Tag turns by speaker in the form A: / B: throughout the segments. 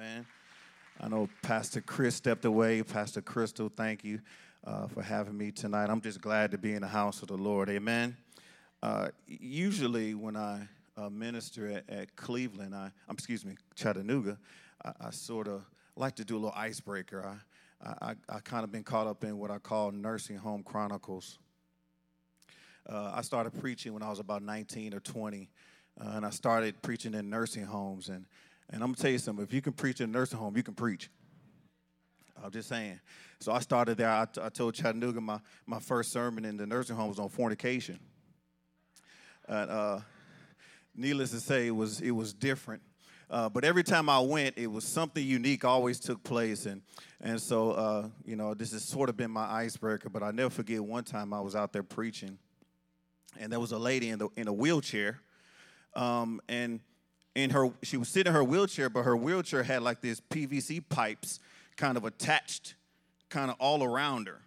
A: Amen. I know Pastor Chris stepped away. Pastor Crystal, thank you uh, for having me tonight. I'm just glad to be in the house of the Lord. Amen. Uh, usually, when I uh, minister at, at, Cleveland, I, um, excuse me, Chattanooga, I, I sort of like to do a little icebreaker. I, I, I kind of been caught up in what I call nursing home chronicles. Uh, I started preaching when I was about 19 or 20, uh, and I started preaching in nursing homes. And, and I'm gonna tell you something: if you can preach in a nursing home, you can preach. I'm just saying. So I started there. I, t- I told Chattanooga my, my first sermon in the nursing home was on fornication. And uh, needless to say, it was it was different. Uh, but every time I went, it was something unique always took place. And, and so, uh, you know, this has sort of been my icebreaker. But I never forget one time I was out there preaching, and there was a lady in, the, in a wheelchair. Um, and in her, she was sitting in her wheelchair, but her wheelchair had like these PVC pipes kind of attached kind of all around her.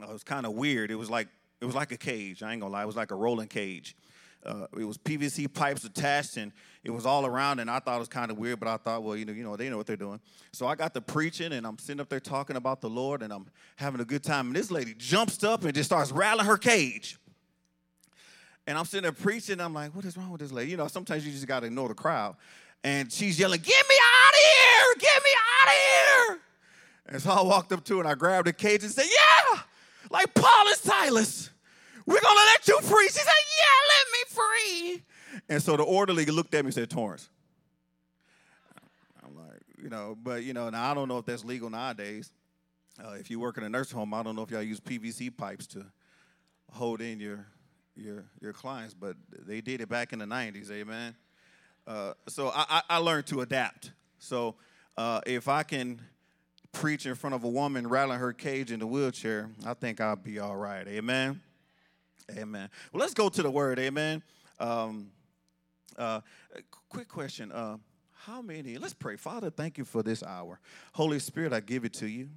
A: Uh, it was kind of weird. It was like it was like a cage. I ain't gonna lie. It was like a rolling cage. Uh, it was PVC pipes attached, and it was all around. And I thought it was kind of weird, but I thought, well, you know, you know, they know what they're doing. So I got to preaching, and I'm sitting up there talking about the Lord, and I'm having a good time. And this lady jumps up and just starts rattling her cage. And I'm sitting there preaching. I'm like, what is wrong with this lady? You know, sometimes you just got to ignore the crowd. And she's yelling, get me out of here! Get me out of here! And so I walked up to her and I grabbed the cage and said, yeah, like Paul and Silas. We're gonna let you free. She said, Yeah, let me free. And so the orderly looked at me and said, Torrance. I'm like, you know, but you know, now I don't know if that's legal nowadays. Uh, if you work in a nursing home, I don't know if y'all use PVC pipes to hold in your your your clients, but they did it back in the 90s, amen. Uh, so I, I, learned to adapt. So uh, if I can preach in front of a woman rattling her cage in the wheelchair, I think I'll be all right, amen. Amen. Well, let's go to the word. Amen. Um, uh, quick question. Uh, how many? Let's pray. Father, thank you for this hour. Holy Spirit, I give it to you.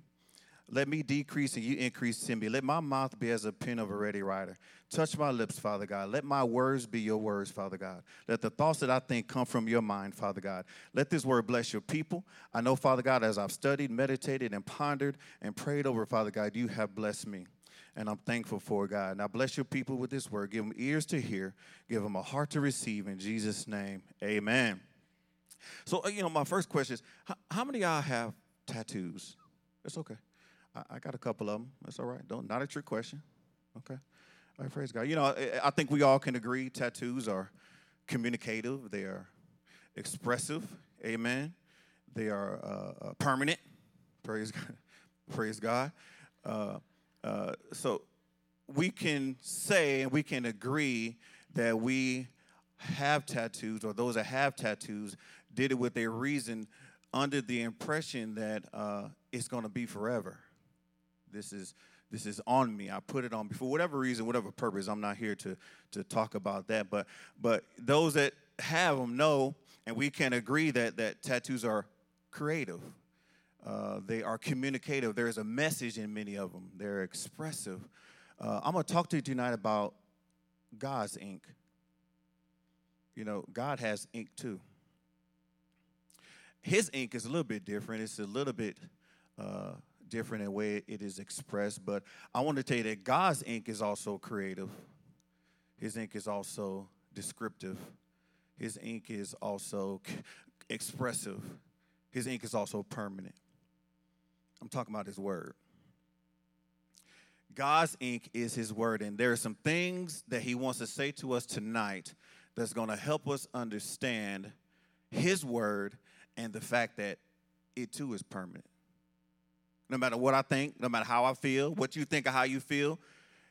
A: Let me decrease and you increase in me. Let my mouth be as a pen of a ready writer. Touch my lips, Father God. Let my words be your words, Father God. Let the thoughts that I think come from your mind, Father God. Let this word bless your people. I know, Father God, as I've studied, meditated, and pondered and prayed over, Father God, you have blessed me and I'm thankful for God. Now bless your people with this word. Give them ears to hear, give them a heart to receive. In Jesus' name, amen. So, uh, you know, my first question is how, many y'all have tattoos? It's okay. I, I, got a couple of them. That's all right. Don't, not a trick question. Okay. All right, praise God. You know, I, think we all can agree tattoos are communicative, they are expressive. Amen. They are uh, uh permanent. Praise God. praise God. Uh, uh, so we can say and we can agree that we have tattoos or those that have tattoos did it with a reason under the impression that uh, it's going to be forever. This is this is on me. I put it on for whatever reason, whatever purpose. I'm not here to to talk about that, but but those that have them know, and we can agree that that tattoos are creative. Uh, they are communicative. There's a message in many of them. They're expressive. Uh, I'm going to talk to you tonight about God's ink. You know, God has ink too. His ink is a little bit different. It's a little bit uh, different in the way it is expressed. But I want to tell you that God's ink is also creative. His ink is also descriptive. His ink is also expressive. His ink is also permanent. I'm talking about His Word. God's ink is His Word, and there are some things that He wants to say to us tonight that's going to help us understand His Word and the fact that it too is permanent. No matter what I think, no matter how I feel, what you think or how you feel,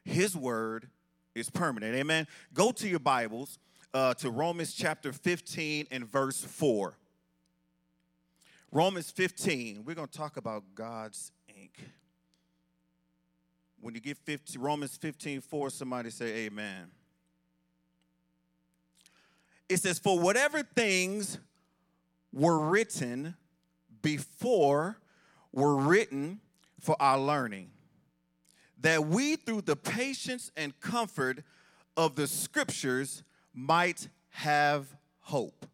A: His Word is permanent. Amen. Go to your Bibles uh, to Romans chapter 15 and verse 4. Romans 15, we're going to talk about God's ink. When you get 15, Romans 15, 4, somebody say amen. It says, For whatever things were written before were written for our learning, that we through the patience and comfort of the scriptures might have hope.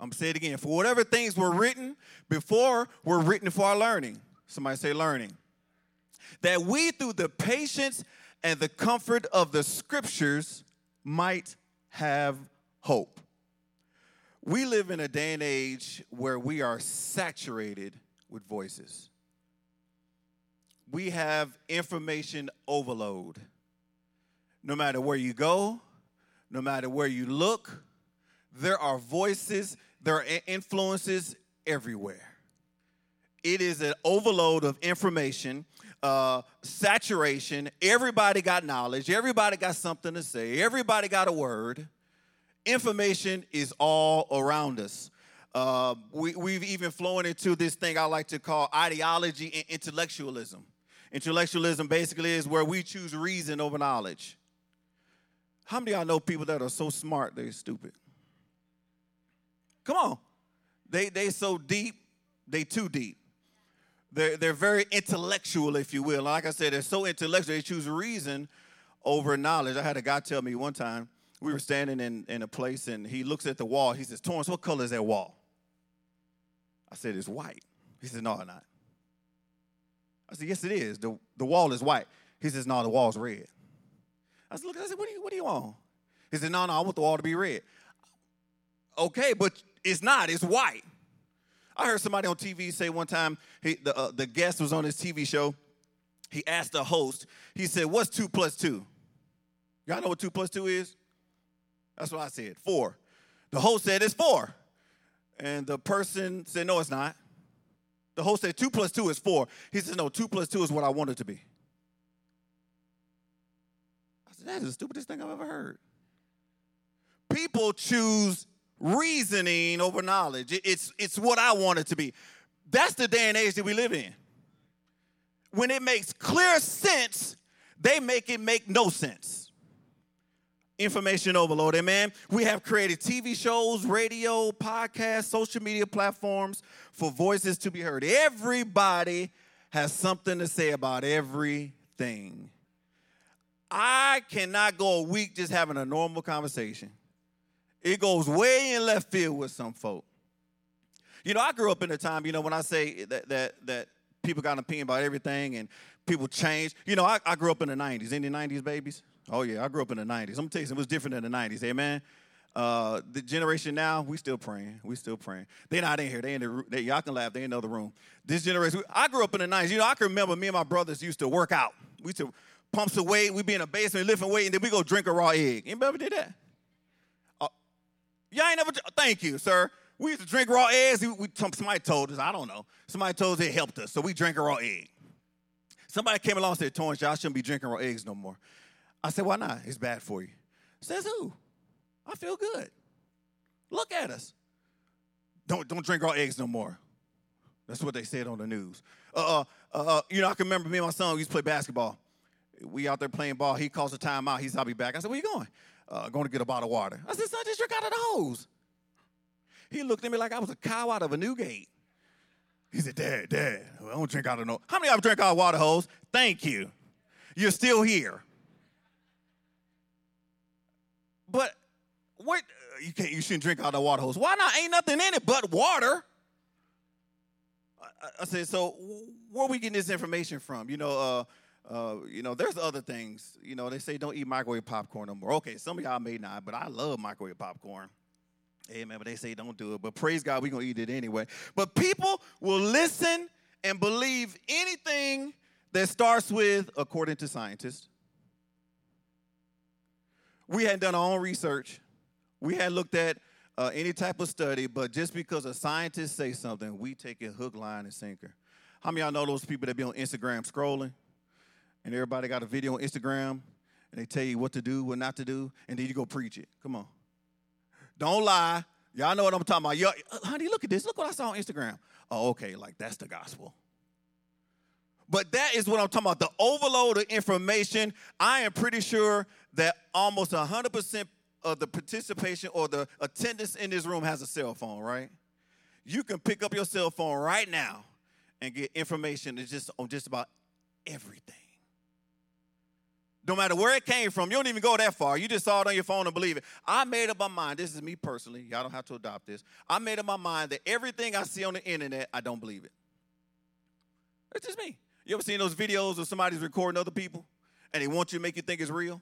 A: I'm going to say it again. For whatever things were written before were written for our learning. Somebody say learning. That we, through the patience and the comfort of the scriptures, might have hope. We live in a day and age where we are saturated with voices. We have information overload. No matter where you go, no matter where you look, there are voices, there are influences everywhere. It is an overload of information, uh, saturation. Everybody got knowledge, everybody got something to say, everybody got a word. Information is all around us. Uh, we, we've even flown into this thing I like to call ideology and intellectualism. Intellectualism basically is where we choose reason over knowledge. How many of y'all know people that are so smart they're stupid? Come on. They they so deep, they too deep. They're, they're very intellectual, if you will. Like I said, they're so intellectual, they choose reason over knowledge. I had a guy tell me one time, we were standing in, in a place and he looks at the wall. He says, Torrance, what color is that wall? I said, it's white. He says, no, it's not. I said, yes, it is. The, the wall is white. He says, no, the wall's red. I said, look, I said, what do you, what do you want? He said, no, no, I want the wall to be red. Okay, but it's not. It's white. I heard somebody on TV say one time, he, the, uh, the guest was on his TV show. He asked the host, he said, what's two plus two? Y'all know what two plus two is? That's what I said, four. The host said it's four. And the person said, no, it's not. The host said two plus two is four. He says, no, two plus two is what I want it to be. I said, that is the stupidest thing I've ever heard. People choose reasoning over knowledge. It's, it's what I want it to be. That's the day and age that we live in. When it makes clear sense, they make it make no sense. Information overload, amen. We have created TV shows, radio, podcasts, social media platforms for voices to be heard. Everybody has something to say about everything. I cannot go a week just having a normal conversation. It goes way in left field with some folk. You know, I grew up in a time, you know, when I say that that that people got an opinion about everything and people change. You know, I, I grew up in the 90s. Any 90s babies? Oh, yeah, I grew up in the 90s. I'm going to tell you something, it was different than the 90s, amen? Uh, the generation now, we still praying. We still praying. They not in here. They in the they, y'all can laugh. They in the other room. This generation, I grew up in the 90s. You know, I can remember me and my brothers used to work out. We used to pump some weight. We'd be in a basement lifting weight, and then we go drink a raw egg. Anybody ever did that? Uh, y'all ain't never. Thank you, sir. We used to drink raw eggs. We, we, somebody told us. I don't know. Somebody told us it helped us, so we drank a raw egg. Somebody came along and said, "Torrance, y'all shouldn't be drinking raw eggs no more." I said, "Why not? It's bad for you." Says who? I feel good. Look at us. Don't don't drink our eggs no more. That's what they said on the news. Uh, uh, uh, you know, I can remember me and my son used to play basketball we out there playing ball. He calls a timeout. He said, I'll be back. I said, where you going? Uh, going to get a bottle of water. I said, son, just drink out of the hose. He looked at me like I was a cow out of a new gate. He said, Dad, Dad, I don't drink out of no. How many of y'all drink out of water hose? Thank you. You're still here. But what you can't you shouldn't drink out of the water hose. Why not? Ain't nothing in it but water. I, I said, so where we getting this information from? You know, uh, uh, you know, there's other things. You know, they say don't eat microwave popcorn no more. Okay, some of y'all may not, but I love microwave popcorn. Amen. But they say don't do it. But praise God, we're to eat it anyway. But people will listen and believe anything that starts with, according to scientists. We hadn't done our own research. We hadn't looked at uh, any type of study, but just because a scientist say something, we take it hook, line, and sinker. How many y'all know those people that be on Instagram scrolling? and everybody got a video on Instagram and they tell you what to do, what not to do, and then you go preach it. Come on. Don't lie. Y'all know what I'm talking about. Yo, uh, honey, look at this. Look what I saw on Instagram. Oh, okay, like that's the gospel. But that is what I'm talking about the overload of information. I am pretty sure that almost 100% of the participation or the attendance in this room has a cell phone, right? You can pick up your cell phone right now and get information just on just about everything. No matter where it came from, you don't even go that far. You just saw it on your phone and believe it. I made up my mind. This is me personally. Y'all don't have to adopt this. I made up my mind that everything I see on the internet, I don't believe it. It's just me. You ever seen those videos of somebody's recording other people and they want you to make you think it's real?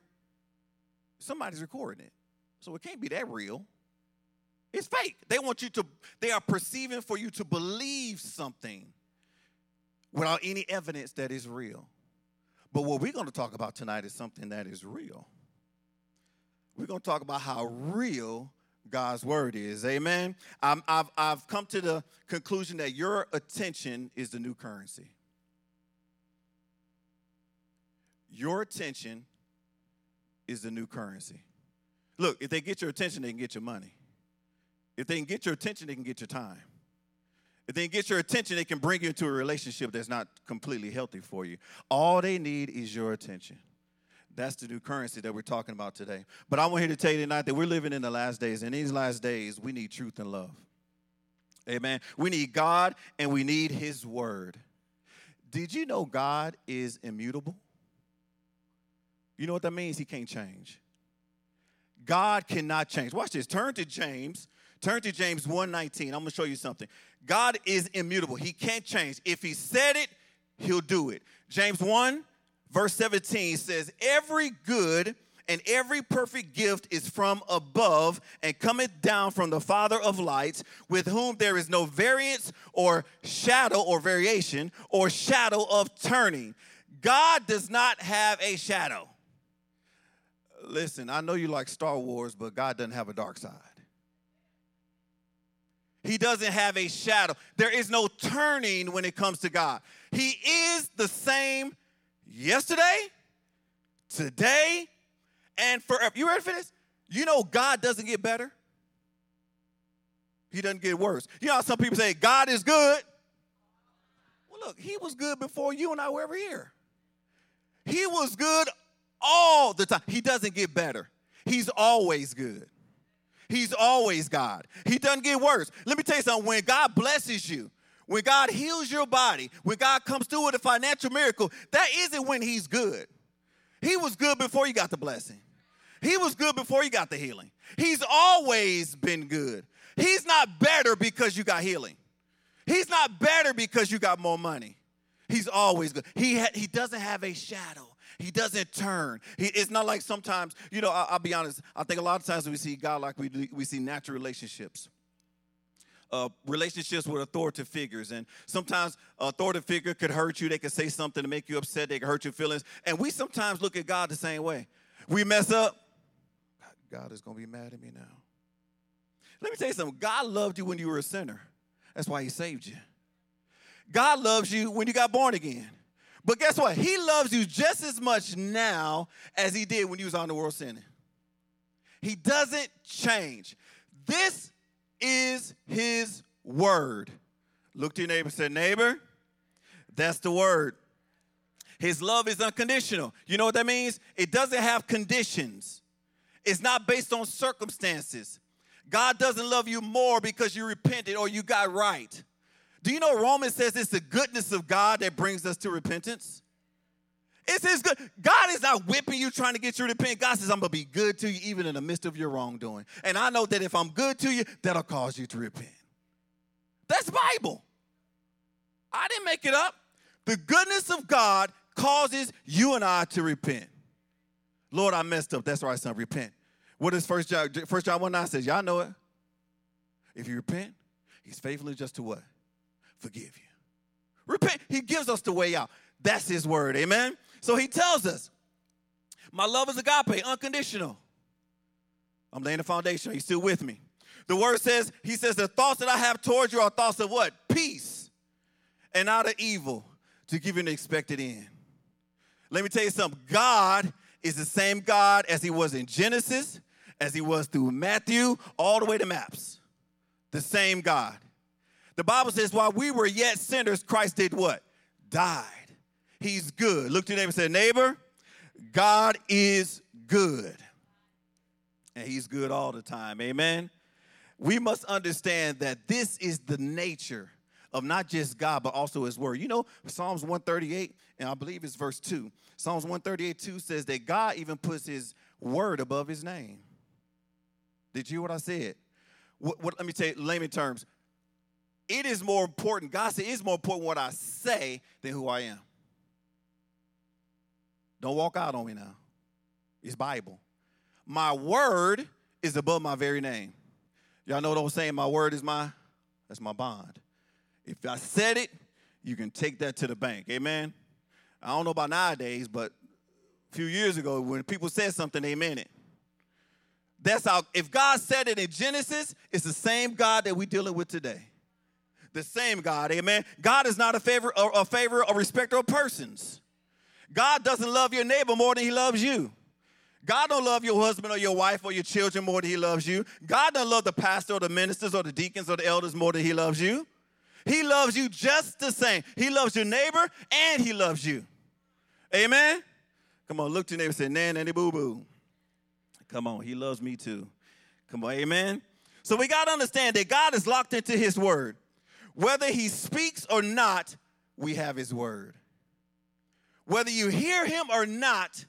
A: Somebody's recording it. So it can't be that real. It's fake. They want you to, they are perceiving for you to believe something without any evidence that is real. But what we're going to talk about tonight is something that is real. We're going to talk about how real God's word is. Amen. i have I've come to the conclusion that your attention is the new currency. Your attention is the new currency. Look, if they get your attention, they can get your money. If they can get your attention, they can get your time. If they get your attention, they can bring you into a relationship that's not completely healthy for you. All they need is your attention. That's the new currency that we're talking about today. But I want here to tell you tonight that we're living in the last days. In these last days, we need truth and love. Amen. We need God and we need His Word. Did you know God is immutable? You know what that means? He can't change. God cannot change. Watch this. Turn to James. Turn to James 1:19. I'm going to show you something. God is immutable. He can't change. If he said it, he'll do it. James 1 verse 17 says, "Every good and every perfect gift is from above and cometh down from the Father of lights, with whom there is no variance or shadow or variation or shadow of turning. God does not have a shadow. Listen, I know you like Star Wars, but God doesn't have a dark side. He doesn't have a shadow. There is no turning when it comes to God. He is the same yesterday, today, and forever. You ready for this? You know God doesn't get better. He doesn't get worse. You know some people say God is good. Well, look, he was good before you and I were ever here. He was good all the time. He doesn't get better. He's always good. He's always God. He doesn't get worse. Let me tell you something. When God blesses you, when God heals your body, when God comes through with a financial miracle, that isn't when He's good. He was good before you got the blessing. He was good before you got the healing. He's always been good. He's not better because you got healing. He's not better because you got more money. He's always good. He, ha- he doesn't have a shadow. He doesn't turn. He, it's not like sometimes, you know, I, will be honest. I think a lot of times we see God like we, we see natural relationships. Uh, relationships with authoritative figures. And sometimes authoritative figure could hurt you. They could say something to make you upset. They could hurt your feelings. And we sometimes look at God the same way. We mess up. God is going to be mad at me now. Let me tell you something. God loved you when you were a sinner. That's why he saved you. God loves you when you got born again. But guess what? He loves you just as much now as he did when you was on the world sinning. He doesn't change. This is his word. Look to your neighbor say, neighbor, that's the word. His love is unconditional. You know what that means? It doesn't have conditions. It's not based on circumstances. God doesn't love you more because you repented or you got right. Do you know Romans says it's the goodness of God that brings us to repentance? It's his good. God is not whipping you trying to get you to repent. God says, I'm going to be good to you even in the midst of your wrongdoing. And I know that if I'm good to you, that'll cause you to repent. That's Bible. I didn't make it up. The goodness of God causes you and I to repent. Lord, I messed up. That's right, son. Repent. What is First John, First John 1 9 says? Y'all know it. If you repent, he's faithfully just to what? Forgive you. Repent. He gives us the way out. That's his word. Amen. So he tells us, my love is agape, unconditional. I'm laying the foundation. Are you still with me? The word says, he says, the thoughts that I have towards you are thoughts of what? Peace and not of evil to give you an expected end. Let me tell you something. God is the same God as he was in Genesis, as he was through Matthew, all the way to Maps. The same God. The Bible says, while we were yet sinners, Christ did what? Died. He's good. Look to your neighbor and say, neighbor, God is good. And he's good all the time. Amen. We must understand that this is the nature of not just God, but also his word. You know, Psalms 138, and I believe it's verse 2. Psalms 138, 2 says that God even puts his word above his name. Did you hear what I said? What, what, let me tell you, layman terms. It is more important, God said, it's more important what I say than who I am. Don't walk out on me now. It's Bible. My word is above my very name. Y'all know what I'm saying? My word is my, that's my bond. If I said it, you can take that to the bank. Amen. I don't know about nowadays, but a few years ago, when people said something, they meant it. That's how, if God said it in Genesis, it's the same God that we're dealing with today. The same God, amen. God is not a favor, a, a favor, a respecter of persons. God doesn't love your neighbor more than he loves you. God don't love your husband or your wife or your children more than he loves you. God don't love the pastor or the ministers or the deacons or the elders more than he loves you. He loves you just the same. He loves your neighbor and he loves you. Amen? Come on, look to your neighbor and say, nan, nanny, boo boo. Come on, he loves me too. Come on, amen? So we got to understand that God is locked into his word. Whether he speaks or not, we have his word. Whether you hear him or not,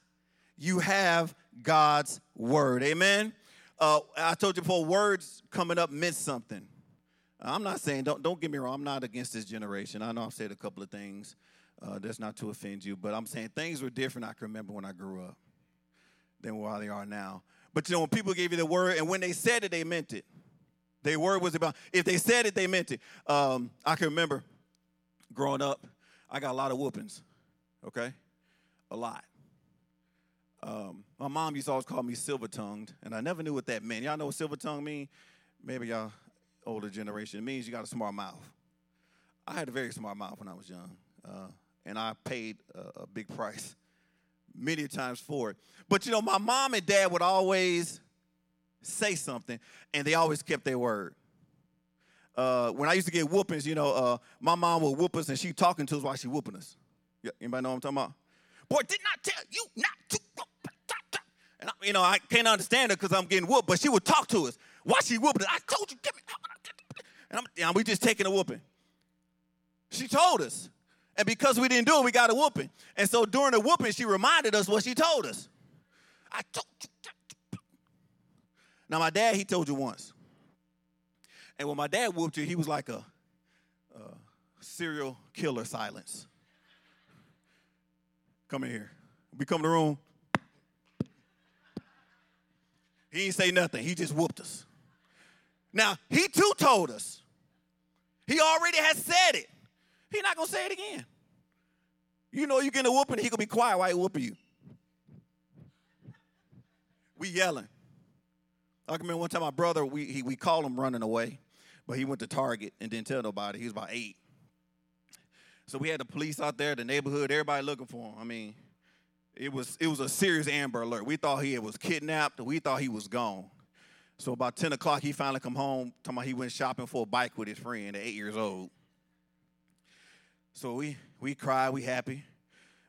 A: you have God's word. Amen? Uh, I told you before, words coming up meant something. I'm not saying, don't, don't get me wrong, I'm not against this generation. I know I've said a couple of things uh, that's not to offend you, but I'm saying things were different I can remember when I grew up than where they are now. But you know, when people gave you the word, and when they said it, they meant it. Their word was about, if they said it, they meant it. Um, I can remember growing up, I got a lot of whoopings, okay? A lot. Um, my mom used to always call me silver tongued, and I never knew what that meant. Y'all know what silver tongue mean? Maybe y'all older generation. It means you got a smart mouth. I had a very smart mouth when I was young, uh, and I paid a, a big price many times for it. But you know, my mom and dad would always say something, and they always kept their word. Uh, when I used to get whoopings, you know, uh, my mom would whoop us, and she talking to us while she whooping us. Yeah, anybody know what I'm talking about? Boy, did not tell you not to. And I, you know, I can't understand her because I'm getting whooped, but she would talk to us while she whooping us. I told you, give me. And, I'm, and we just taking a whooping. She told us. And because we didn't do it, we got a whooping. And so during the whooping, she reminded us what she told us. I told you. Now, my dad, he told you once. And when my dad whooped you, he was like a, a serial killer silence. Come in here. We come in the room. He didn't say nothing. He just whooped us. Now, he too told us. He already has said it. He's not gonna say it again. You know you're getting a whooping, he gonna be quiet while he whooping you. We yelling. I remember one time my brother, we, he, we called him running away, but he went to Target and didn't tell nobody. He was about eight. So we had the police out there, the neighborhood, everybody looking for him. I mean, it was it was a serious Amber Alert. We thought he was kidnapped. We thought he was gone. So about 10 o'clock, he finally come home, talking about he went shopping for a bike with his friend at eight years old. So we we cried, we happy.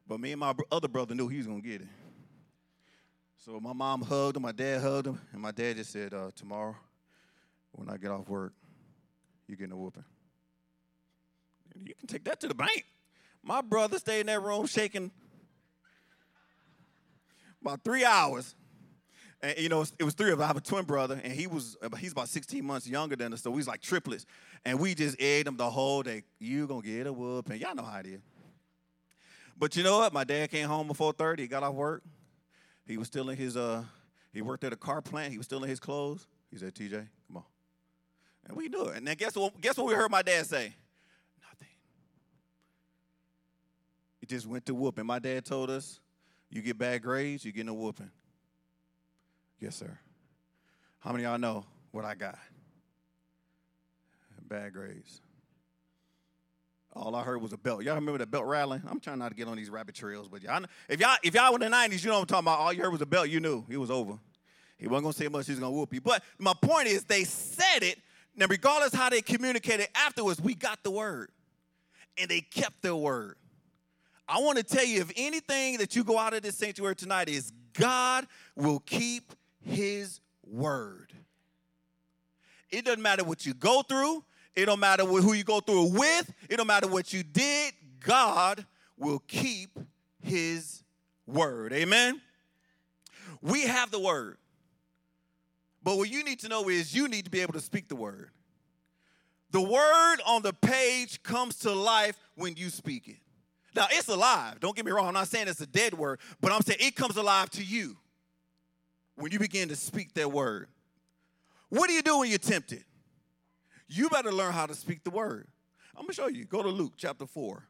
A: But me and my other brother knew he was gonna get it. So my mom hugged him, my dad hugged him, and my dad just said, uh, tomorrow, when I get off work, you're getting a whooping. You can take that to the bank. My brother stayed in that room shaking about three hours. And you know, it was three of us. I have a twin brother, and he was he's about 16 months younger than us, so we was like triplets. And we just egged him the whole day. You gonna get a whooping. Y'all know how it is. But you know what? My dad came home before 30. He got off work. He was still in his uh he worked at a car plant. He was still in his clothes. He said, TJ, come on. And we do it. And then guess what guess what we heard my dad say? Nothing. He just went to whooping. My dad told us, you get bad grades, you get a whooping. Yes, sir. How many y'all know what I got? Bad grades. All I heard was a belt. Y'all remember the belt rattling? I'm trying not to get on these rabbit trails, but y'all, if y'all if y'all were in the 90s, you know what I'm talking about. All you heard was a belt, you knew it was over. He wasn't gonna say much, he's gonna whoop you. But my point is they said it, now regardless how they communicated afterwards, we got the word. And they kept their word. I want to tell you if anything that you go out of this sanctuary tonight is God will keep his word. It doesn't matter what you go through, It don't matter who you go through it with. It don't matter what you did. God will keep his word. Amen? We have the word. But what you need to know is you need to be able to speak the word. The word on the page comes to life when you speak it. Now, it's alive. Don't get me wrong. I'm not saying it's a dead word, but I'm saying it comes alive to you when you begin to speak that word. What do you do when you're tempted? You better learn how to speak the word. I'm going to show you. Go to Luke chapter 4.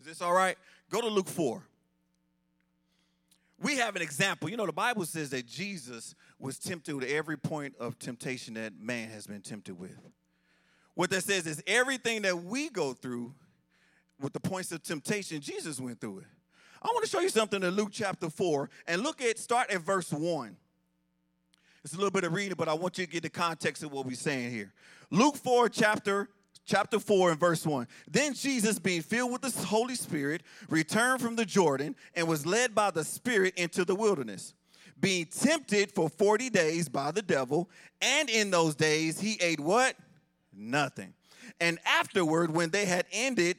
A: Is this all right? Go to Luke 4. We have an example. You know, the Bible says that Jesus was tempted with every point of temptation that man has been tempted with. What that says is everything that we go through with the points of temptation, Jesus went through it. I want to show you something in Luke chapter 4 and look at, start at verse 1. It's a little bit of reading, but I want you to get the context of what we're saying here. Luke 4, chapter chapter 4 and verse 1. Then Jesus, being filled with the Holy Spirit, returned from the Jordan and was led by the Spirit into the wilderness, being tempted for 40 days by the devil. And in those days he ate what? Nothing. And afterward, when they had ended,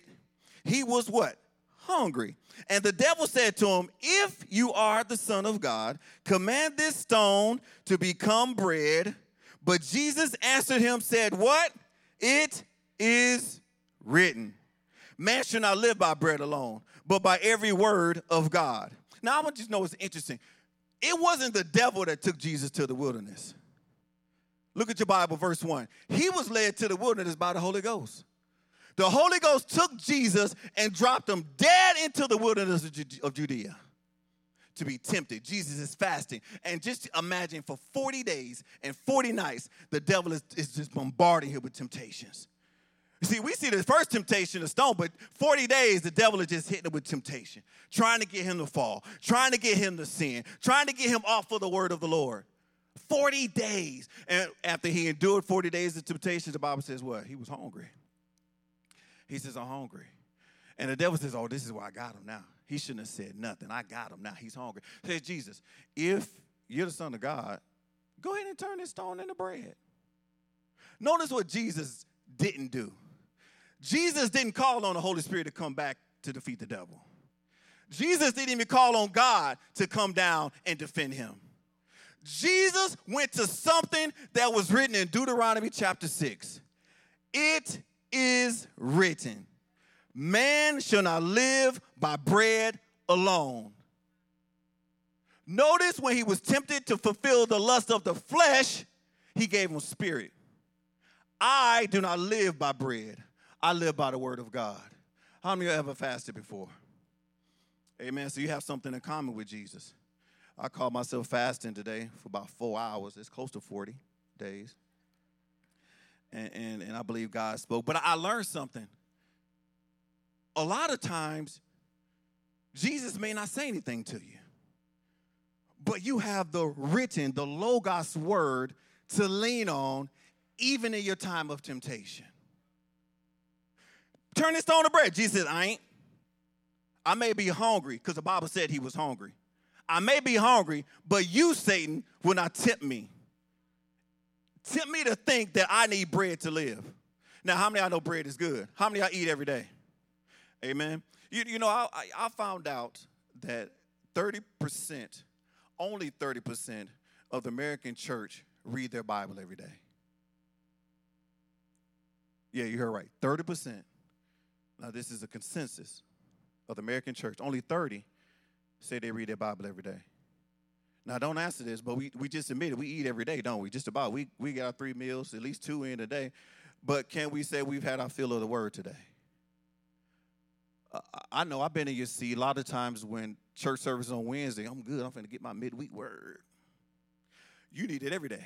A: he was what? Hungry. And the devil said to him, If you are the Son of God, command this stone to become bread. But Jesus answered him, said, What? It is written. Man shall not live by bread alone, but by every word of God. Now, I want you to know what's interesting. It wasn't the devil that took Jesus to the wilderness. Look at your Bible, verse 1. He was led to the wilderness by the Holy Ghost. The Holy Ghost took Jesus and dropped him dead into the wilderness of Judea to be tempted. Jesus is fasting. And just imagine for 40 days and 40 nights, the devil is, is just bombarding him with temptations. You see, we see the first temptation, the stone, but 40 days, the devil is just hitting him with temptation, trying to get him to fall, trying to get him to sin, trying to get him off of the word of the Lord. 40 days. And after he endured 40 days of temptations, the Bible says what? He was hungry. He says, I'm hungry. And the devil says, Oh, this is why I got him now. He shouldn't have said nothing. I got him now. He's hungry. Says Jesus, if you're the Son of God, go ahead and turn this stone into bread. Notice what Jesus didn't do. Jesus didn't call on the Holy Spirit to come back to defeat the devil. Jesus didn't even call on God to come down and defend him. Jesus went to something that was written in Deuteronomy chapter 6. It is written, Man shall not live by bread alone. Notice when he was tempted to fulfill the lust of the flesh, he gave him spirit. I do not live by bread, I live by the word of God. How many of you ever fasted before? Amen. So you have something in common with Jesus. I call myself fasting today for about four hours. It's close to 40 days and, and, and I believe God spoke. But I learned something. A lot of times, Jesus may not say anything to you, but you have the written, the Logos word to lean on, even in your time of temptation. Turn this stone to bread. Jesus said, I ain't. I may be hungry because the Bible said he was hungry. I may be hungry, but you, Satan, will not tempt me tempt me to think that I need bread to live. Now, how many I know bread is good? How many I eat every day? Amen. You, you know, I, I found out that 30%, only 30% of the American church read their Bible every day. Yeah, you heard right. 30%. Now, this is a consensus of the American church. Only 30 say they read their Bible every day. Now, don't answer this, but we, we just admitted we eat every day, don't we? Just about. We, we got our three meals, at least two in a day. But can we say we've had our fill of the word today? Uh, I know I've been in your seat a lot of times when church service on Wednesday, I'm good, I'm going to get my midweek word. You need it every day.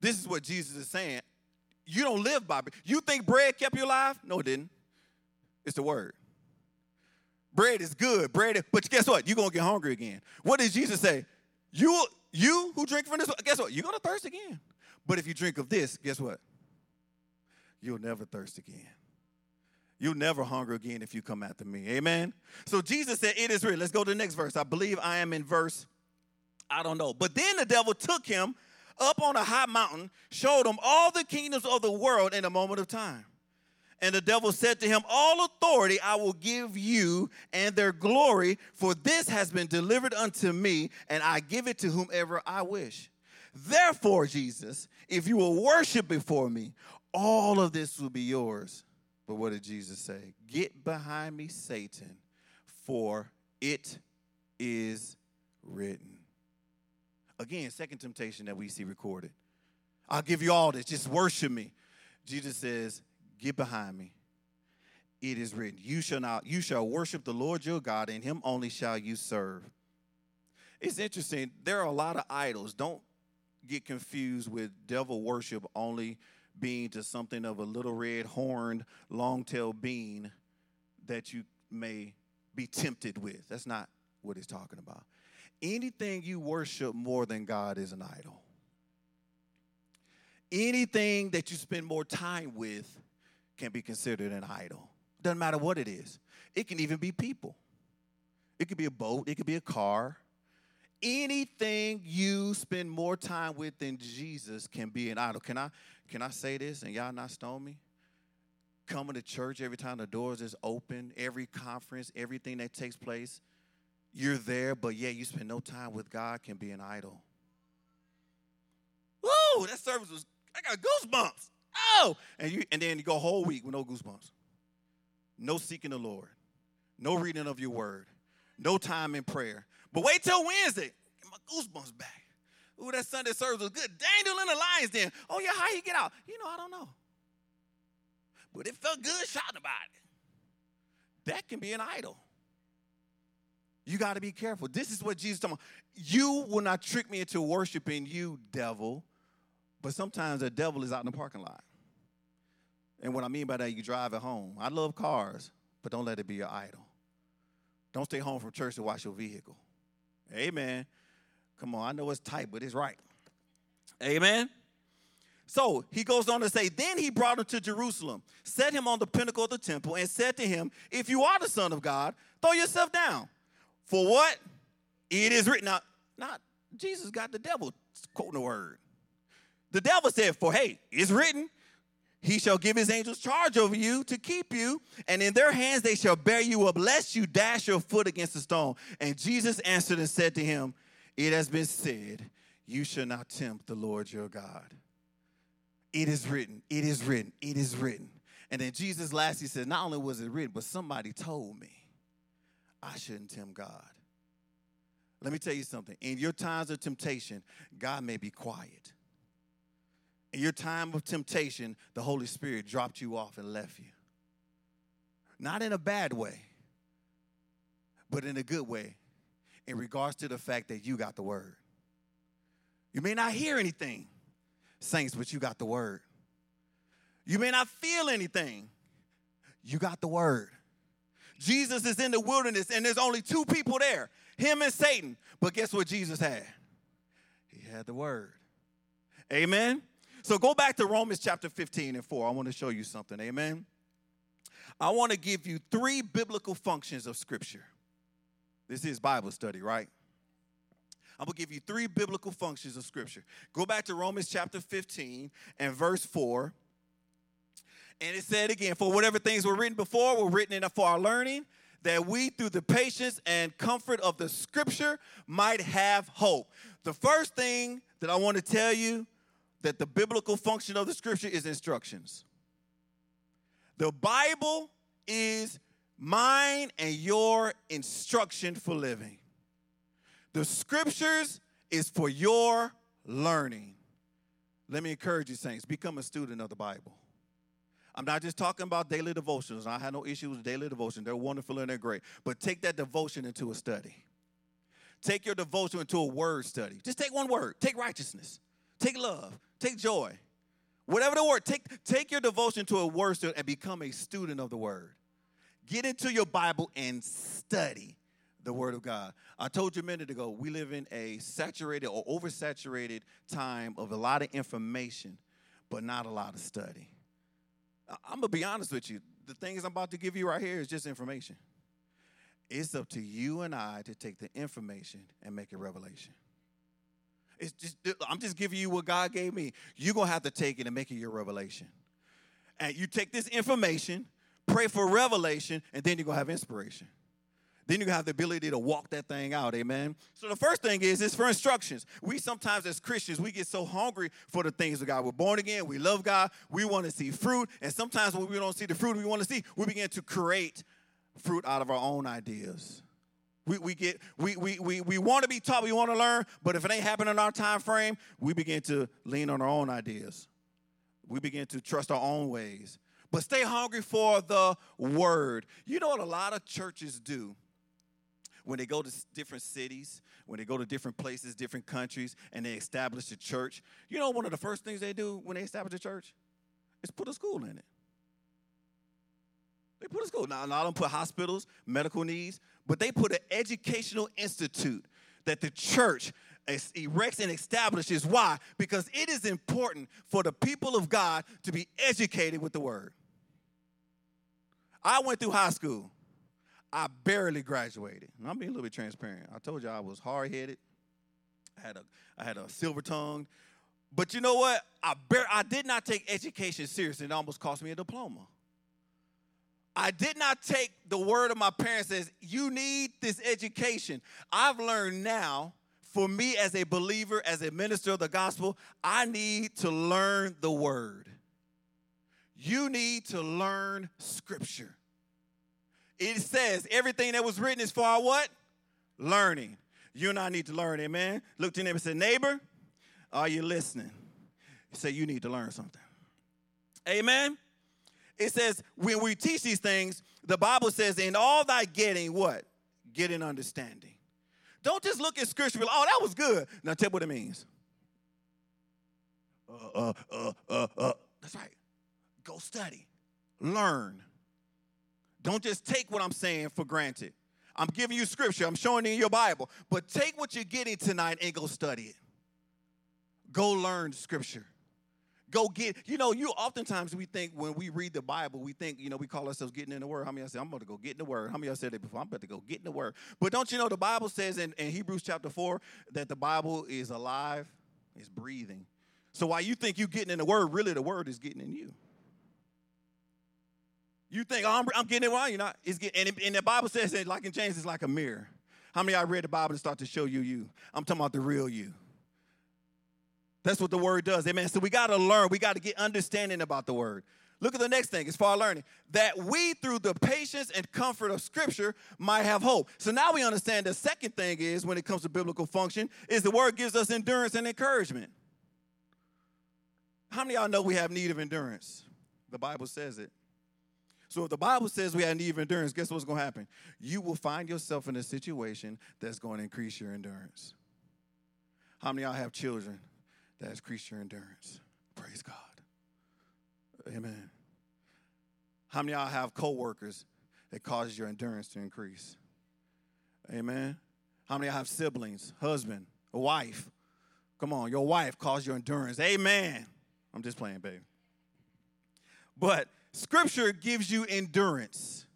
A: This is what Jesus is saying. You don't live by bread. You think bread kept you alive? No, it didn't. It's the word. Bread is good. Bread, but guess what? You're gonna get hungry again. What did Jesus say? You, you who drink from this, guess what? You're gonna thirst again. But if you drink of this, guess what? You'll never thirst again. You'll never hunger again if you come after me. Amen. So Jesus said, It is written. Let's go to the next verse. I believe I am in verse, I don't know. But then the devil took him up on a high mountain, showed him all the kingdoms of the world in a moment of time. And the devil said to him, All authority I will give you and their glory, for this has been delivered unto me, and I give it to whomever I wish. Therefore, Jesus, if you will worship before me, all of this will be yours. But what did Jesus say? Get behind me, Satan, for it is written. Again, second temptation that we see recorded. I'll give you all this, just worship me. Jesus says, Get behind me. It is written, You shall not, you shall worship the Lord your God, and him only shall you serve. It's interesting. There are a lot of idols. Don't get confused with devil worship only being to something of a little red horned, long tailed being that you may be tempted with. That's not what he's talking about. Anything you worship more than God is an idol. Anything that you spend more time with can be considered an idol. Doesn't matter what it is. It can even be people. It could be a boat, it could be a car. Anything you spend more time with than Jesus can be an idol. Can I can I say this and y'all not stone me? Coming to church every time the doors is open, every conference, everything that takes place, you're there, but yeah, you spend no time with God can be an idol. Woo, that service was I got goosebumps. Oh, and you and then you go a whole week with no goosebumps. No seeking the Lord. No reading of your word. No time in prayer. But wait till Wednesday. Get my goosebumps back. Ooh, that Sunday service was good. Daniel in the lion's den. Oh, yeah, how you get out? You know, I don't know. But it felt good shouting about it. That can be an idol. You got to be careful. This is what Jesus told me. You will not trick me into worshiping you, devil. But sometimes the devil is out in the parking lot. And what I mean by that, you drive it home. I love cars, but don't let it be your idol. Don't stay home from church to wash your vehicle. Amen. Come on, I know it's tight, but it's right. Amen. So he goes on to say, Then he brought him to Jerusalem, set him on the pinnacle of the temple, and said to him, If you are the Son of God, throw yourself down. For what? It is written. Now, not Jesus got the devil quoting the word. The devil said, For hey, it's written, he shall give his angels charge over you to keep you, and in their hands they shall bear you up, lest you dash your foot against a stone. And Jesus answered and said to him, It has been said, You shall not tempt the Lord your God. It is written, it is written, it is written. And then Jesus lastly said, Not only was it written, but somebody told me I shouldn't tempt God. Let me tell you something. In your times of temptation, God may be quiet in your time of temptation, the Holy Spirit dropped you off and left you. Not in a bad way, but in a good way, in regards to the fact that you got the word. You may not hear anything, saints, but you got the word. You may not feel anything, you got the word. Jesus is in the wilderness and there's only two people there him and Satan. But guess what Jesus had? He had the word. Amen. So go back to Romans chapter 15 and 4. I want to show you something. Amen. I want to give you three biblical functions of Scripture. This is Bible study, right? I'm going to give you three biblical functions of Scripture. Go back to Romans chapter 15 and verse 4. And it said again, for whatever things were written before were written in for our learning, that we through the patience and comfort of the scripture might have hope. The first thing that I want to tell you that the biblical function of the scripture is instructions. The Bible is mine and your instruction for living. The scriptures is for your learning. Let me encourage you, saints, become a student of the Bible. I'm not just talking about daily devotions. I have no issue with daily devotion. They're wonderful and they're great. But take that devotion into a study. Take your devotion into a word study. Just take one word. Take righteousness. Take love. Take joy. Whatever the word, take, take your devotion to a word student and become a student of the word. Get into your Bible and study the word of God. I told you a minute ago, we live in a saturated or oversaturated time of a lot of information, but not a lot of study. I'm gonna be honest with you. The things I'm about to give you right here is just information. It's up to you and I to take the information and make a revelation. It's just I'm just giving you what God gave me. You're gonna have to take it and make it your revelation. And you take this information, pray for revelation, and then you're gonna have inspiration. Then you have the ability to walk that thing out, amen. So the first thing is is for instructions. We sometimes as Christians, we get so hungry for the things of God. We're born again, we love God, we want to see fruit, and sometimes when we don't see the fruit we want to see, we begin to create fruit out of our own ideas. We, we get we, we, we, we want to be taught, we want to learn, but if it ain't happening in our time frame, we begin to lean on our own ideas. We begin to trust our own ways. But stay hungry for the word. You know what a lot of churches do? when they go to different cities, when they go to different places, different countries, and they establish a church, you know one of the first things they do when they establish a church is put a school in it. They put a school. Now, not them put hospitals, medical needs, but they put an educational institute that the church erects and establishes. Why? Because it is important for the people of God to be educated with the word. I went through high school. I barely graduated. And I'm being a little bit transparent. I told you I was hard headed. I had a I had a silver tongue. But you know what? I bar- I did not take education seriously. It almost cost me a diploma. I did not take the word of my parents as you need this education. I've learned now, for me as a believer, as a minister of the gospel, I need to learn the word. You need to learn scripture. It says everything that was written is for our what? Learning. You and I need to learn, amen. Look to your neighbor and say, neighbor, are you listening? Say you need to learn something. Amen. It says when we teach these things, the Bible says, in all thy getting, what? Get an understanding. Don't just look at scripture, oh, that was good. Now tell what it means. Uh, uh, uh, uh, uh. That's right. Go study, learn. Don't just take what I'm saying for granted. I'm giving you scripture, I'm showing you in your Bible, but take what you're getting tonight and go study it. Go learn scripture. Go get, you know, you oftentimes we think when we read the Bible, we think, you know, we call ourselves getting in the word. How many of y'all say, I'm going to go get in the word? How many y'all said that before? I'm about to go get in the word. But don't you know the Bible says in, in Hebrews chapter 4 that the Bible is alive, it's breathing. So while you think you're getting in the word, really the word is getting in you. You think, oh, I'm, I'm getting it wrong. You're not. It's getting, and, and the Bible says, that, like in James, it's like a mirror. How many y'all read the Bible to start to show you you? I'm talking about the real you. That's what the word does. Amen. So we got to learn. We got to get understanding about the word. Look at the next thing. It's for our learning. That we, through the patience and comfort of Scripture, might have hope. So now we understand the second thing is, when it comes to biblical function, is the word gives us endurance and encouragement. How many y'all know we have need of endurance? The Bible says it. So if the Bible says we have need of endurance, guess what's going to happen? You will find yourself in a situation that's going to increase your endurance. How many y'all have children that has increased your endurance? Praise God. Amen. How many of y'all have coworkers that causes your endurance to increase? Amen. How many of y'all have siblings, husband, a wife? Come on, your wife caused your endurance. Amen. I'm just playing, baby. But Scripture gives you endurance,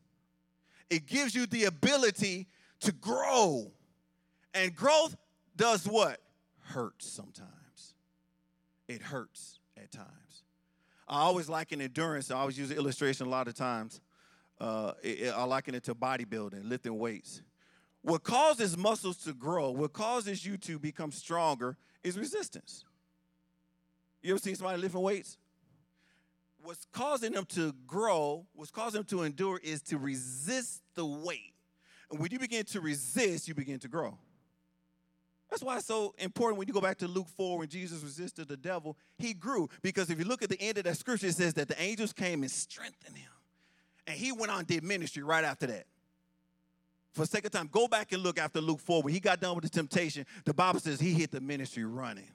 A: it gives you the ability to grow. And growth does what? Hurts sometimes. It hurts at times. I always liken endurance, I always use an illustration a lot of times. Uh, it, it, I liken it to bodybuilding, lifting weights. What causes muscles to grow, what causes you to become stronger is resistance. You ever seen somebody lifting weights? what's causing them to grow, what's causing them to endure is to resist the weight. And when you begin to resist, you begin to grow. That's why it's so important when you go back to Luke 4 when Jesus resisted the devil, he grew. Because if you look at the end of that scripture, it says that the angels came and strengthened him. And he went on and did ministry right after that. For sake of time, go back and look after Luke 4. When he got done with the temptation, the Bible says he hit the ministry running.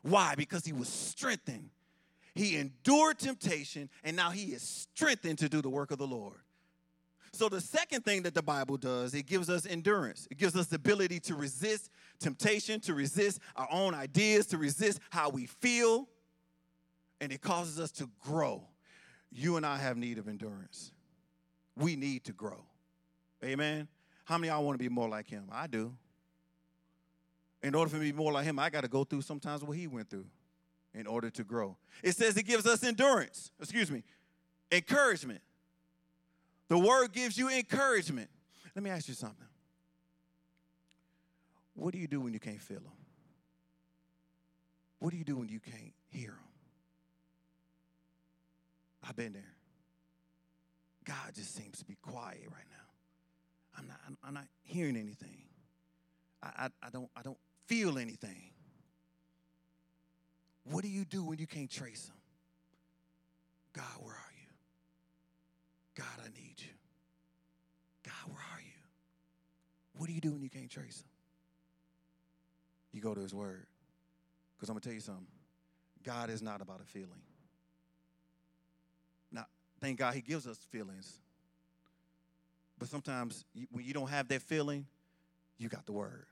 A: Why? Because he was strengthened he endured temptation, and now he is strengthened to do the work of the Lord. So, the second thing that the Bible does, it gives us endurance. It gives us the ability to resist temptation, to resist our own ideas, to resist how we feel, and it causes us to grow. You and I have need of endurance. We need to grow. Amen. How many y'all want to be more like him? I do. In order for me to be more like him, I got to go through sometimes what he went through in order to grow. It says it gives us endurance, excuse me, encouragement. The word gives you encouragement. Let me ask you something. What do you do when you can't feel them? What do you do when you can't hear them? I've been there. God just seems to be quiet right now. I'm not, I'm not hearing anything. I, I, I, don't, I don't feel anything. What do you do when you can't trace them? God, where are? God, I need you. God, where are you? What do you do when you can't trace him? You go to his word. Because I'm going to tell you something. God is not about a feeling. Now, thank God he gives us feelings. But sometimes when you don't have that feeling, you got the word.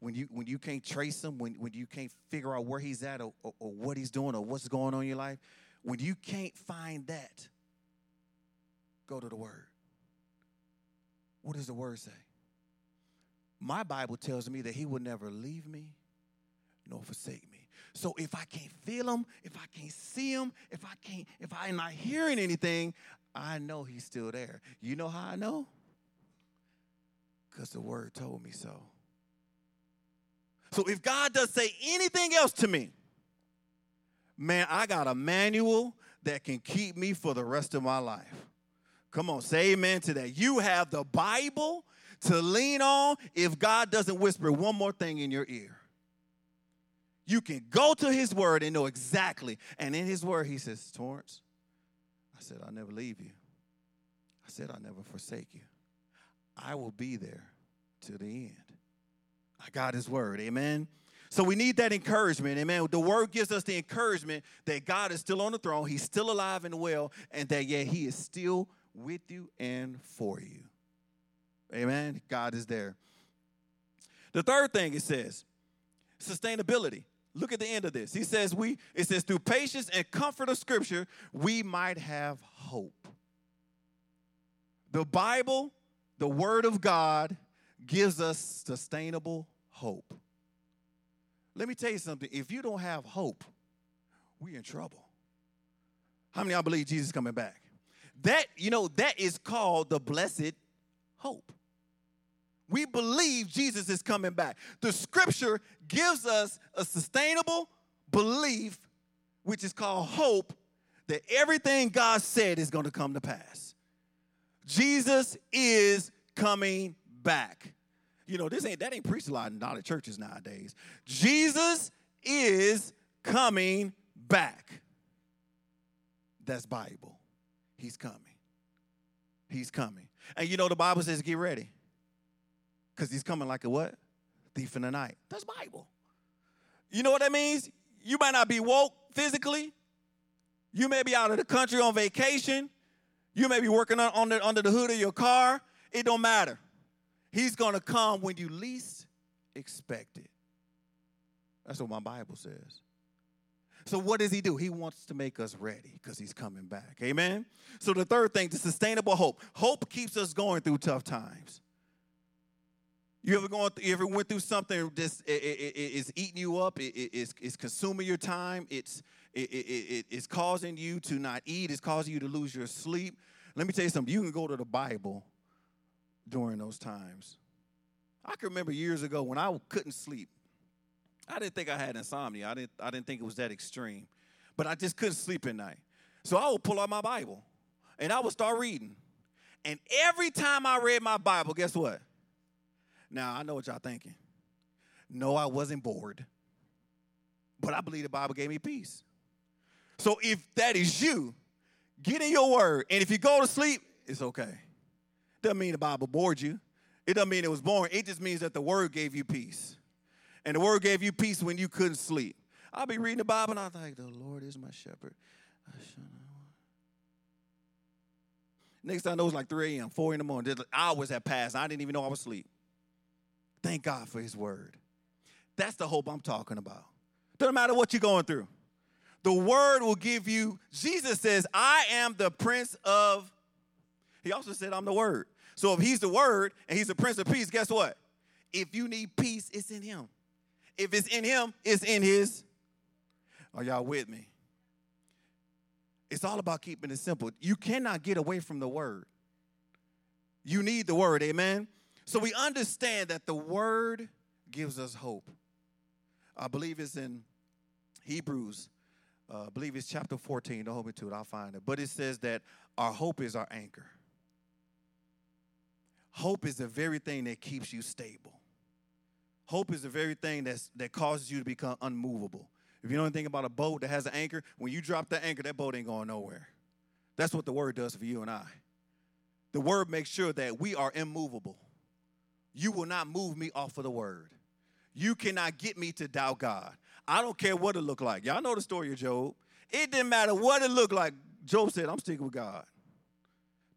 A: When you when you can't trace him, when, when you can't figure out where he's at or, or, or what he's doing or what's going on in your life, when you can't find that, go to the word. What does the word say? My Bible tells me that he will never leave me nor forsake me. So if I can't feel him, if I can't see him, if I can't, if I'm not hearing anything, I know he's still there. You know how I know? Because the word told me so. So if God does say anything else to me, man, I got a manual that can keep me for the rest of my life. Come on, say amen to that. You have the Bible to lean on if God doesn't whisper one more thing in your ear. You can go to his word and know exactly. And in his word, he says, Torrance, I said, I'll never leave you. I said, I'll never forsake you. I will be there to the end. I got his word. Amen. So we need that encouragement. Amen. The word gives us the encouragement that God is still on the throne, he's still alive and well, and that, yeah, he is still with you and for you. Amen. God is there. The third thing it says, sustainability. Look at the end of this. He says, we, it says, through patience and comfort of scripture, we might have hope. The Bible, the Word of God, gives us sustainable hope. Let me tell you something. If you don't have hope, we're in trouble. How many of y'all believe Jesus coming back? That, you know, that is called the blessed hope. We believe Jesus is coming back. The scripture gives us a sustainable belief, which is called hope, that everything God said is going to come to pass. Jesus is coming back. You know, this ain't that ain't preached a lot in a lot of churches nowadays. Jesus is coming back. That's Bible. He's coming. He's coming. And you know the Bible says get ready. Because he's coming like a what? Thief in the night. That's Bible. You know what that means? You might not be woke physically. You may be out of the country on vacation. You may be working on, on the, under the hood of your car. It don't matter. He's going to come when you least expect it. That's what my Bible says. So, what does he do? He wants to make us ready because he's coming back. Amen? So, the third thing, the sustainable hope. Hope keeps us going through tough times. You ever going? Through, you ever went through something that's it, it, it, it's eating you up? it's, it's consuming your time. It's it's causing you to not eat. It's causing you to lose your sleep. Let me tell you something. You can go to the Bible during those times. I can remember years ago when I couldn't sleep. I didn't think I had insomnia. I didn't. I didn't think it was that extreme, but I just couldn't sleep at night. So I would pull out my Bible, and I would start reading. And every time I read my Bible, guess what? Now, I know what y'all thinking. No, I wasn't bored. But I believe the Bible gave me peace. So if that is you, get in your word. And if you go to sleep, it's okay. Doesn't mean the Bible bored you. It doesn't mean it was boring. It just means that the word gave you peace. And the word gave you peace when you couldn't sleep. I'll be reading the Bible and I think, the Lord is my shepherd. Next time I know like 3 a.m., 4 in the morning. Hours had passed. I didn't even know I was asleep. Thank God for his word. That's the hope I'm talking about. Doesn't matter what you're going through. The word will give you, Jesus says, I am the prince of, he also said, I'm the word. So if he's the word and he's the prince of peace, guess what? If you need peace, it's in him. If it's in him, it's in his. Are y'all with me? It's all about keeping it simple. You cannot get away from the word. You need the word, amen? So we understand that the word gives us hope. I believe it's in Hebrews, uh, I believe it's chapter 14. Don't hold me to it, I'll find it. But it says that our hope is our anchor. Hope is the very thing that keeps you stable. Hope is the very thing that's, that causes you to become unmovable. If you know anything about a boat that has an anchor, when you drop the anchor, that boat ain't going nowhere. That's what the word does for you and I. The word makes sure that we are immovable. You will not move me off of the word. You cannot get me to doubt God. I don't care what it looked like. Y'all know the story of Job. It didn't matter what it looked like. Job said, I'm sticking with God.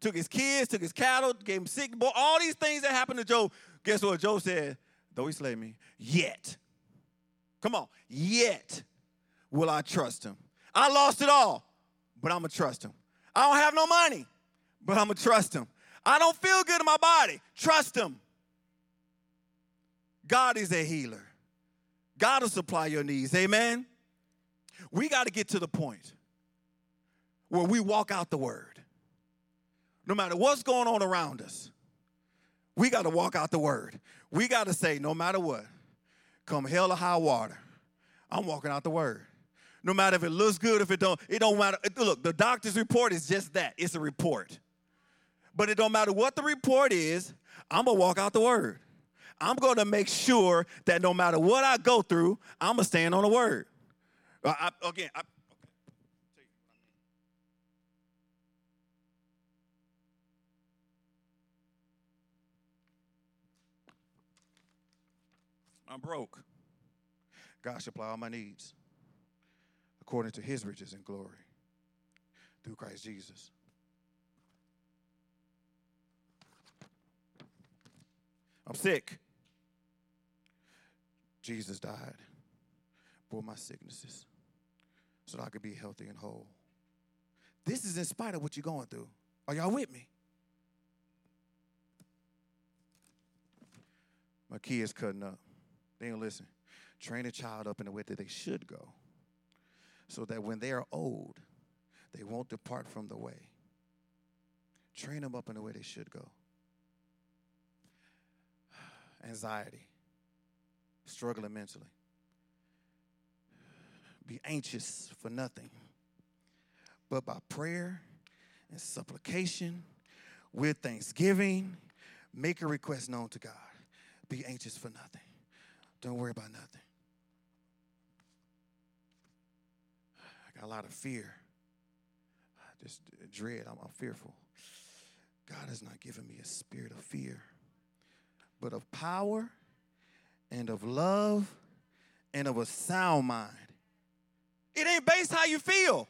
A: Took his kids, took his cattle, gave him sick, boy, all these things that happened to Job. Guess what? Job said, though he slay me, yet. Come on, yet will I trust him. I lost it all, but I'm to trust him. I don't have no money, but I'm to trust him. I don't feel good in my body. Trust him. God is a healer. God will supply your needs. Amen. We got to get to the point where we walk out the word. No matter what's going on around us, we got to walk out the word. We got to say, no matter what, come hell or high water, I'm walking out the word no matter if it looks good, if it don't, it don't matter. Look, the doctor's report is just that. It's a report. But it don't matter what the report is, I'm gonna walk out the word. I'm gonna make sure that no matter what I go through, I'm gonna stand on the word. I, again, I, I'm broke. God supply all my needs according to his riches and glory through Christ Jesus. I'm sick. Jesus died for my sicknesses so that I could be healthy and whole. This is in spite of what you're going through. Are y'all with me? My kids cutting up. They don't listen. Train a child up in the way that they should go so that when they are old, they won't depart from the way. Train them up in the way they should go. Anxiety, struggling mentally. Be anxious for nothing, but by prayer and supplication with thanksgiving, make a request known to God. Be anxious for nothing. Don't worry about nothing. I got a lot of fear, just uh, dread. I'm, I'm fearful. God has not given me a spirit of fear, but of power and of love and of a sound mind. It ain't based how you feel.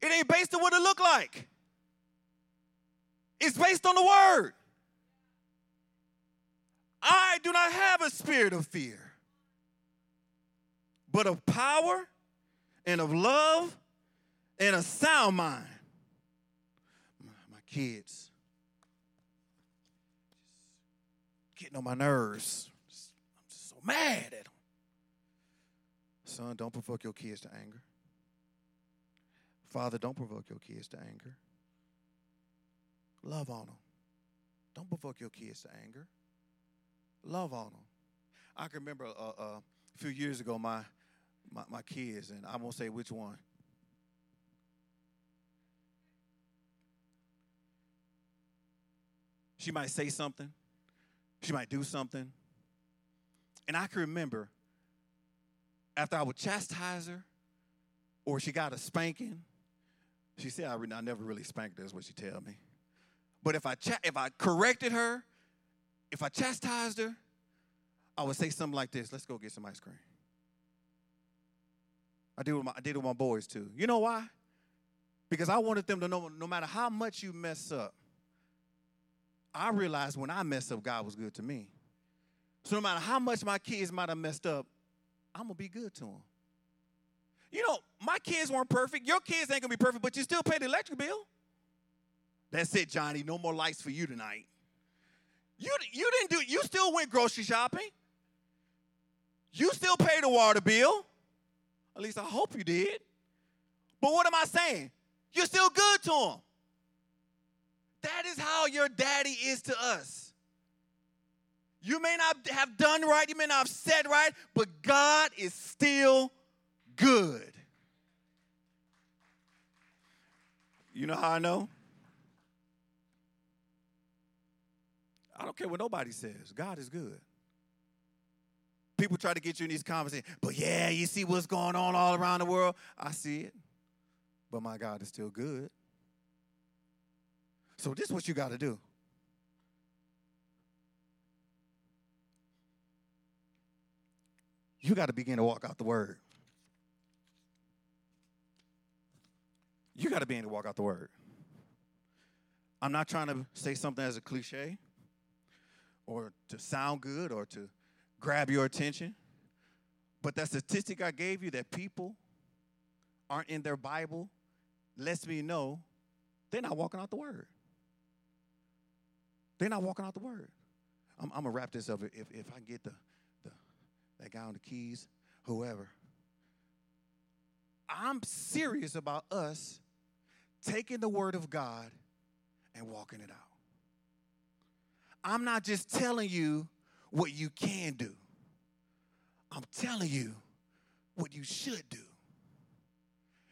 A: It ain't based on what it look like. It's based on the word. I do not have a spirit of fear, but of power and of love and a sound mind. My, kids getting on my nerves. I'm just so mad at them. Son, don't provoke your kids to anger. Father, don't provoke your kids to anger. Love on them. Don't provoke your kids to anger. Love on them. I can remember uh, uh, a few years ago, my my, my kids, and I won't say which one. She might say something, she might do something. And I can remember after I would chastise her or she got a spanking, she said, I, I never really spanked her, is what she tell me. But if I, cha- if I corrected her, if I chastised her, I would say something like this let's go get some ice cream. I did, with my, I did it with my boys too. You know why? Because I wanted them to know no matter how much you mess up, I realized when I messed up, God was good to me. So no matter how much my kids might have messed up, I'm gonna be good to them. You know, my kids weren't perfect. Your kids ain't gonna be perfect, but you still pay the electric bill. That's it, Johnny. No more lights for you tonight. You, you didn't do. You still went grocery shopping. You still pay the water bill. At least I hope you did. But what am I saying? You're still good to him. That is how your daddy is to us. You may not have done right, you may not have said right, but God is still good. You know how I know? I don't care what nobody says. God is good. People try to get you in these conversations, but yeah, you see what's going on all around the world. I see it, but my God is still good. So, this is what you got to do. You got to begin to walk out the word. You got to begin to walk out the word. I'm not trying to say something as a cliche or to sound good or to grab your attention. But that statistic I gave you that people aren't in their Bible lets me know they're not walking out the word. They're not walking out the word. I'm, I'm gonna wrap this up if, if I get the, the that guy on the keys, whoever. I'm serious about us taking the word of God and walking it out. I'm not just telling you what you can do. I'm telling you what you should do.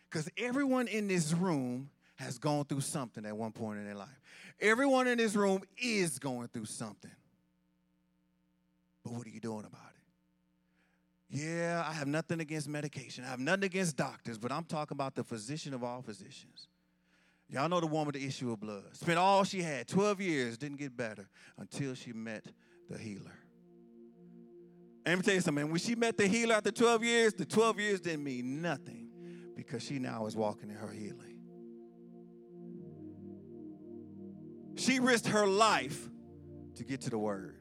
A: Because everyone in this room has gone through something at one point in their life. Everyone in this room is going through something. But what are you doing about it? Yeah, I have nothing against medication. I have nothing against doctors, but I'm talking about the physician of all physicians. Y'all know the woman with the issue of blood. Spent all she had, 12 years, didn't get better until she met the healer. And let me tell you something, when she met the healer after 12 years, the 12 years didn't mean nothing because she now is walking in her healing. She risked her life to get to the word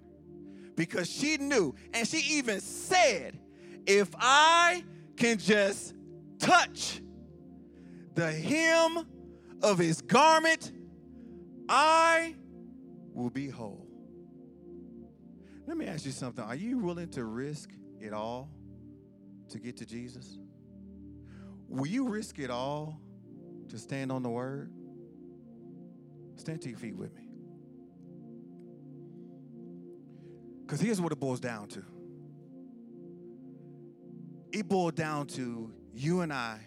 A: because she knew, and she even said, if I can just touch the hem of his garment, I will be whole. Let me ask you something. Are you willing to risk it all to get to Jesus? Will you risk it all to stand on the word? Stand to your feet with me. Because here's what it boils down to it boils down to you and I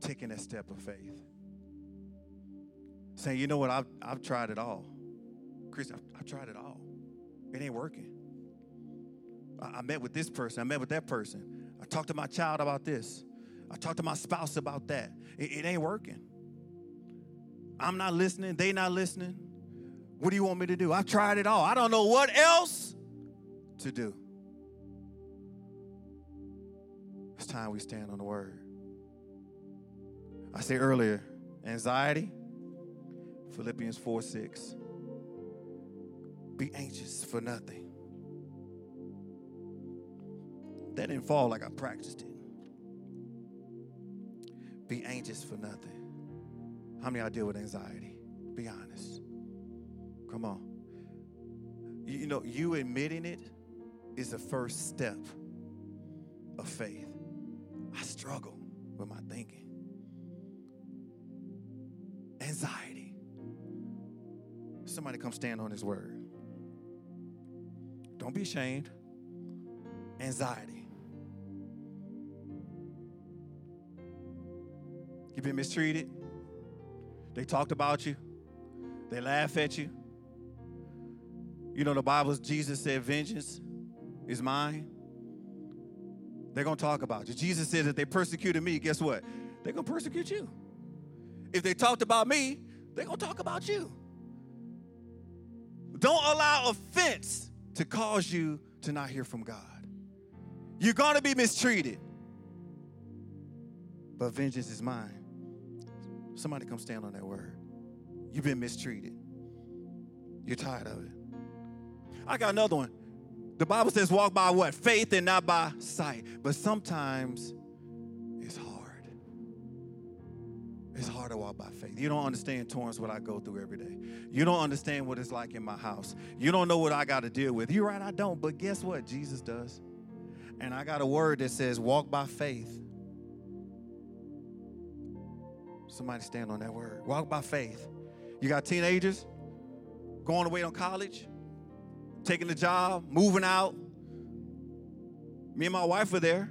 A: taking that step of faith. Saying, you know what, I've, I've tried it all. Chris, I've, I've tried it all. It ain't working. I, I met with this person, I met with that person. I talked to my child about this. I talked to my spouse about that. It, it ain't working. I'm not listening. They not listening. What do you want me to do? I've tried it all. I don't know what else to do. It's time we stand on the word. I said earlier, anxiety, Philippians 4 6. Be anxious for nothing. That didn't fall like I practiced it. Be anxious for nothing. How many of y'all deal with anxiety? Be honest. Come on. You know, you admitting it is the first step of faith. I struggle with my thinking. Somebody come stand on his word. Don't be ashamed. Anxiety. You've been mistreated. They talked about you. They laugh at you. You know, the Bible, Jesus said, Vengeance is mine. They're going to talk about you. Jesus said that they persecuted me. Guess what? They're going to persecute you. If they talked about me, they're going to talk about you. Don't allow offense to cause you to not hear from God. You're going to be mistreated, but vengeance is mine. Somebody come stand on that word. You've been mistreated. You're tired of it. I got another one. The Bible says walk by what? Faith and not by sight. But sometimes It's hard to walk by faith. You don't understand, Torrance, what I go through every day. You don't understand what it's like in my house. You don't know what I got to deal with. You're right, I don't. But guess what? Jesus does. And I got a word that says, walk by faith. Somebody stand on that word. Walk by faith. You got teenagers going away on college, taking the job, moving out. Me and my wife are there.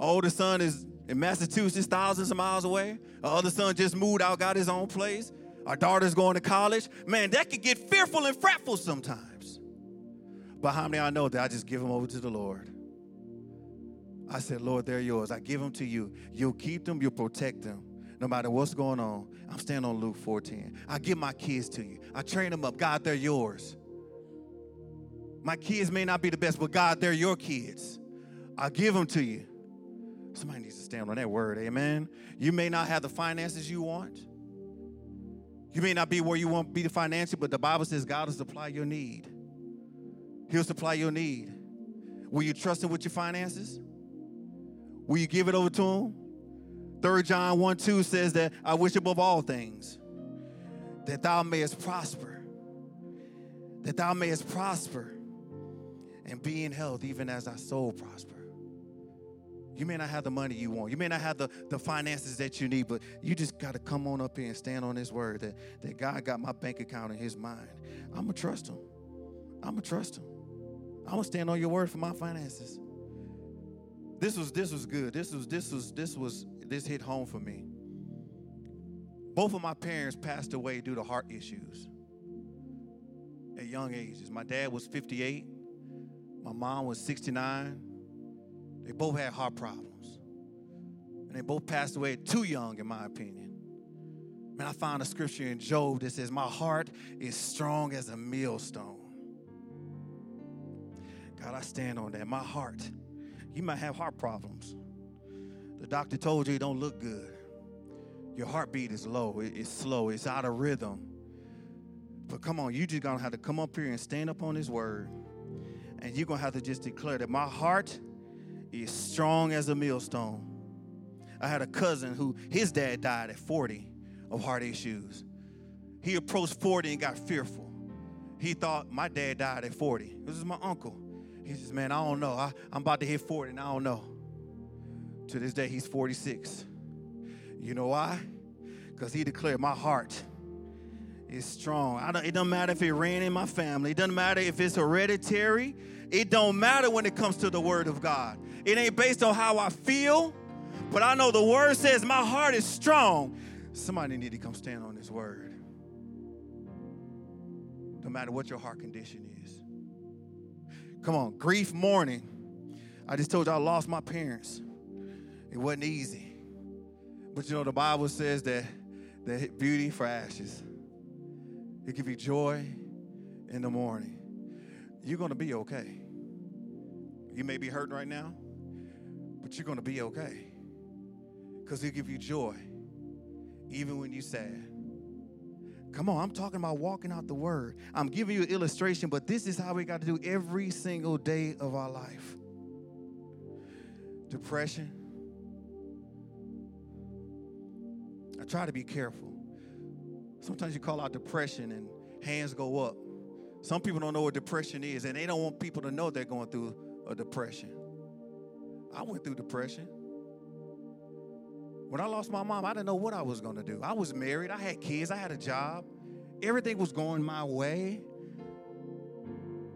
A: Our oldest son is in Massachusetts, thousands of miles away. Our other son just moved out, got his own place. Our daughter's going to college. Man, that could get fearful and fretful sometimes. But how many I know that I just give them over to the Lord? I said, Lord, they're yours. I give them to you. You'll keep them, you'll protect them. No matter what's going on, I'm standing on Luke 14. I give my kids to you. I train them up. God, they're yours. My kids may not be the best, but God, they're your kids. I give them to you. Somebody needs to stand on that word, amen. You may not have the finances you want. You may not be where you want to be the financial, but the Bible says God will supply your need. He'll supply your need. Will you trust him with your finances? Will you give it over to him? 3 John 1 2 says that I wish above all things that thou mayest prosper, that thou mayest prosper and be in health even as thy soul prosper. You may not have the money you want. You may not have the, the finances that you need, but you just got to come on up here and stand on His word that, that God got my bank account in His mind. I'm going to trust Him. I'm going to trust Him. I'm going to stand on your word for my finances. This was this was good. This was this was this was this hit home for me. Both of my parents passed away due to heart issues at young ages. My dad was 58, my mom was 69. They both had heart problems. And they both passed away too young, in my opinion. Man, I found a scripture in Job that says, My heart is strong as a millstone. God, I stand on that. My heart. You might have heart problems. The doctor told you it don't look good. Your heartbeat is low, it's slow, it's out of rhythm. But come on, you just gonna have to come up here and stand up on his word. And you're gonna have to just declare that my heart is strong as a millstone. I had a cousin who his dad died at 40 of heart issues. He approached 40 and got fearful. He thought my dad died at 40. This is my uncle. He says, Man, I don't know. I, am about to hit 40 and I don't know. To this day, he's 46. You know why? Because he declared, My heart is strong. it doesn't matter if it ran in my family, it doesn't matter if it's hereditary, it don't matter when it comes to the word of God. It ain't based on how I feel, but I know the word says my heart is strong. Somebody need to come stand on this word. No matter what your heart condition is. Come on, grief mourning. I just told you I lost my parents. It wasn't easy. But you know, the Bible says that, that beauty for ashes. It give you joy in the morning. You're going to be okay. You may be hurting right now but you're going to be okay because he'll give you joy even when you're sad. Come on, I'm talking about walking out the word. I'm giving you an illustration, but this is how we got to do every single day of our life. Depression. I try to be careful. Sometimes you call out depression and hands go up. Some people don't know what depression is, and they don't want people to know they're going through a depression. I went through depression. When I lost my mom, I didn't know what I was going to do. I was married, I had kids, I had a job. Everything was going my way.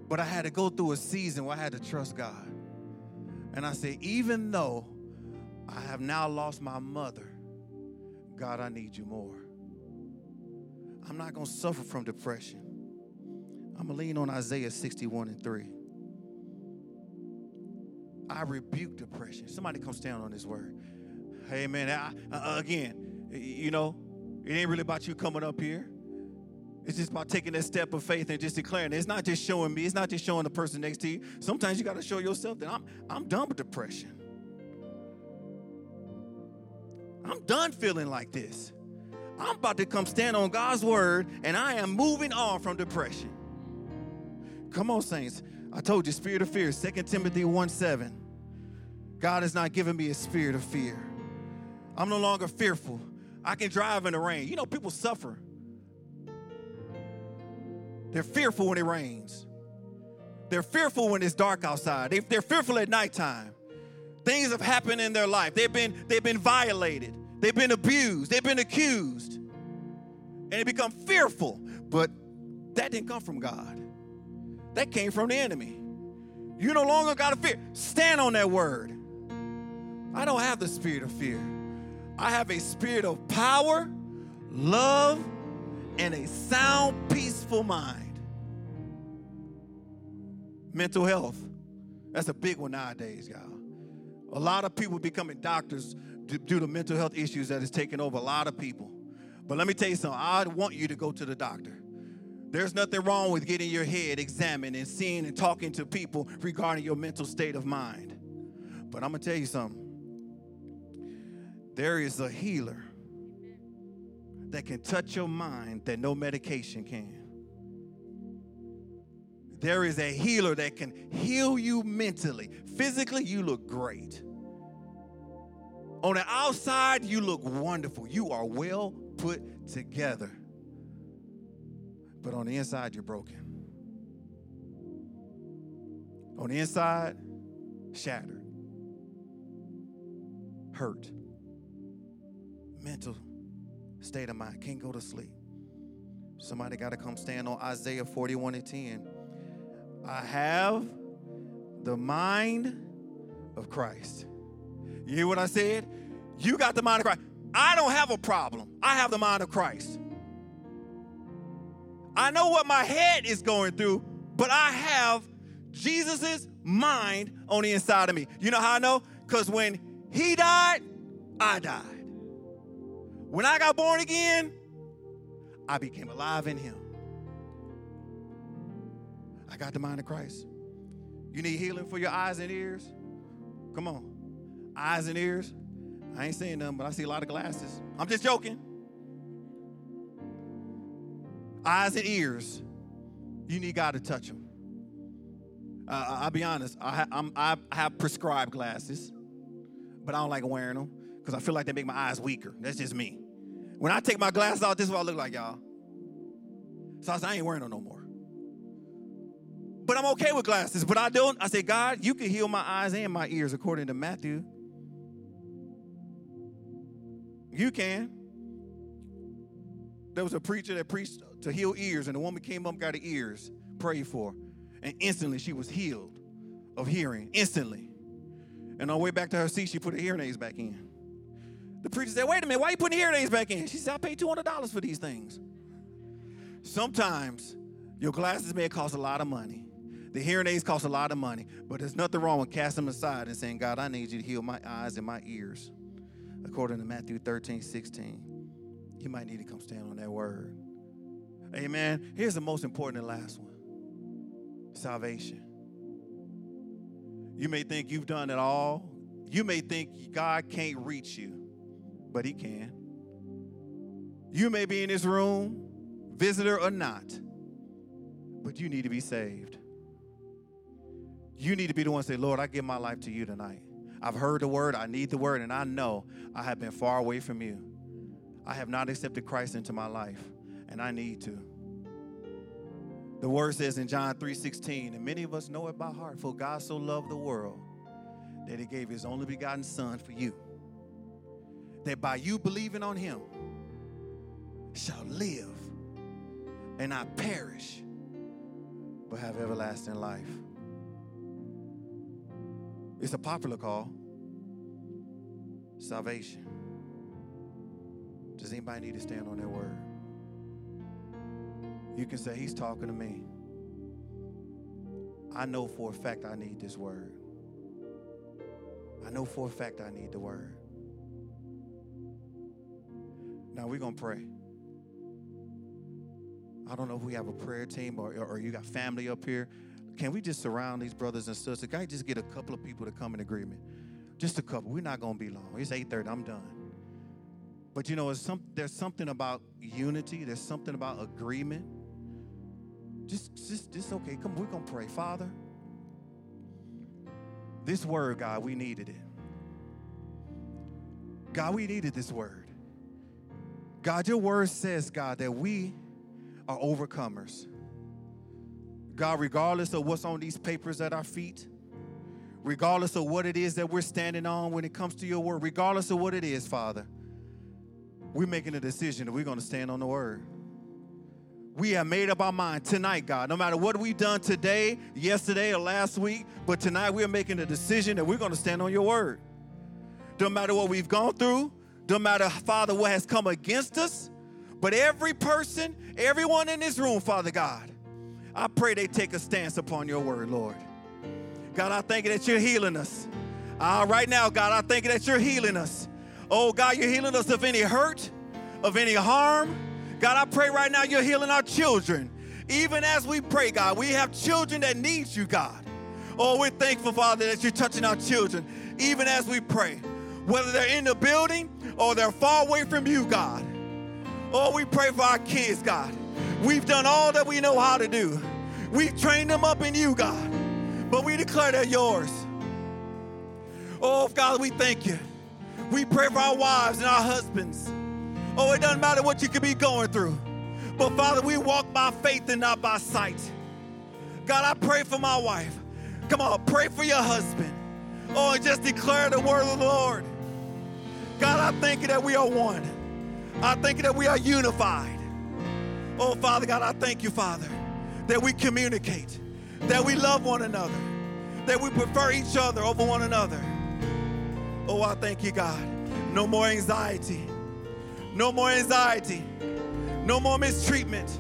A: But I had to go through a season where I had to trust God. And I said, even though I have now lost my mother, God, I need you more. I'm not going to suffer from depression. I'm going to lean on Isaiah 61 and 3. I rebuke depression. Somebody come stand on this word. Hey, man, I, uh, again, you know, it ain't really about you coming up here. It's just about taking that step of faith and just declaring. It's not just showing me. It's not just showing the person next to you. Sometimes you got to show yourself that I'm I'm done with depression. I'm done feeling like this. I'm about to come stand on God's word, and I am moving on from depression. Come on, saints. I told you, spirit of fear, 2 Timothy 1 7. God has not given me a spirit of fear. I'm no longer fearful. I can drive in the rain. You know, people suffer. They're fearful when it rains. They're fearful when it's dark outside. They, they're fearful at nighttime. Things have happened in their life. They've been, they've been violated. They've been abused. They've been accused. And they become fearful. But that didn't come from God. That came from the enemy. You no longer got to fear. Stand on that word. I don't have the spirit of fear. I have a spirit of power, love, and a sound, peaceful mind. Mental health. That's a big one nowadays, y'all. A lot of people becoming doctors due to mental health issues that is taking over a lot of people. But let me tell you something. I want you to go to the doctor. There's nothing wrong with getting your head examined and seeing and talking to people regarding your mental state of mind. But I'm going to tell you something. There is a healer that can touch your mind that no medication can. There is a healer that can heal you mentally. Physically, you look great. On the outside, you look wonderful. You are well put together. But on the inside, you're broken. On the inside, shattered, hurt, mental state of mind, can't go to sleep. Somebody got to come stand on Isaiah 41 and 10. I have the mind of Christ. You hear what I said? You got the mind of Christ. I don't have a problem. I have the mind of Christ. I know what my head is going through, but I have Jesus's mind on the inside of me. You know how I know? Because when he died, I died. When I got born again, I became alive in him. I got the mind of Christ. You need healing for your eyes and ears? Come on. Eyes and ears. I ain't saying nothing, but I see a lot of glasses. I'm just joking. Eyes and ears. You need God to touch them. Uh, I'll be honest. I, I have prescribed glasses, but I don't like wearing them because I feel like they make my eyes weaker. That's just me. When I take my glasses off, this is what I look like, y'all. So I said, I ain't wearing them no more. But I'm okay with glasses. But I don't. I say, God, you can heal my eyes and my ears according to Matthew. You can. There was a preacher that preached to heal ears, and the woman came up, got her ears prayed for, and instantly she was healed of hearing. Instantly. And on the way back to her seat, she put her hearing aids back in. The preacher said, Wait a minute, why are you putting hearing aids back in? She said, I paid $200 for these things. Sometimes your glasses may cost a lot of money. The hearing aids cost a lot of money, but there's nothing wrong with casting them aside and saying, God, I need you to heal my eyes and my ears. According to Matthew 13, 16. You might need to come stand on that word. Amen. Here's the most important and last one salvation. You may think you've done it all. You may think God can't reach you, but He can. You may be in this room, visitor or not, but you need to be saved. You need to be the one to say, Lord, I give my life to you tonight. I've heard the word, I need the word, and I know I have been far away from you. I have not accepted Christ into my life, and I need to. The word says in John 3:16, and many of us know it by heart, for God so loved the world that he gave his only begotten son for you. That by you believing on him shall live and not perish, but have everlasting life. It's a popular call. Salvation. Does anybody need to stand on their word? You can say, He's talking to me. I know for a fact I need this word. I know for a fact I need the word. Now we're going to pray. I don't know if we have a prayer team or, or you got family up here. Can we just surround these brothers and sisters? Can I just get a couple of people to come in agreement? Just a couple. We're not going to be long. It's 8:30. I'm done. But you know, some, there's something about unity. There's something about agreement. Just, just, just okay. Come, we're gonna pray, Father. This word, God, we needed it. God, we needed this word. God, your word says, God, that we are overcomers. God, regardless of what's on these papers at our feet, regardless of what it is that we're standing on when it comes to your word, regardless of what it is, Father, we're making a decision that we're going to stand on the word. We have made up our mind tonight, God. No matter what we've done today, yesterday, or last week, but tonight we're making a decision that we're going to stand on your word. Don't matter what we've gone through, don't matter, Father, what has come against us, but every person, everyone in this room, Father God, I pray they take a stance upon your word, Lord. God, I thank you that you're healing us. Uh, right now, God, I thank you that you're healing us. Oh, God, you're healing us of any hurt, of any harm. God, I pray right now you're healing our children. Even as we pray, God, we have children that need you, God. Oh, we're thankful, Father, that you're touching our children, even as we pray. Whether they're in the building or they're far away from you, God. Oh, we pray for our kids, God. We've done all that we know how to do. We've trained them up in you, God. But we declare they're yours. Oh, God, we thank you. We pray for our wives and our husbands. Oh, it doesn't matter what you could be going through. But Father, we walk by faith and not by sight. God, I pray for my wife. Come on, pray for your husband. Oh, and just declare the word of the Lord. God, I thank you that we are one. I thank you that we are unified. Oh, Father God, I thank you, Father, that we communicate, that we love one another, that we prefer each other over one another. Oh, I thank you, God. No more anxiety. No more anxiety. No more mistreatment.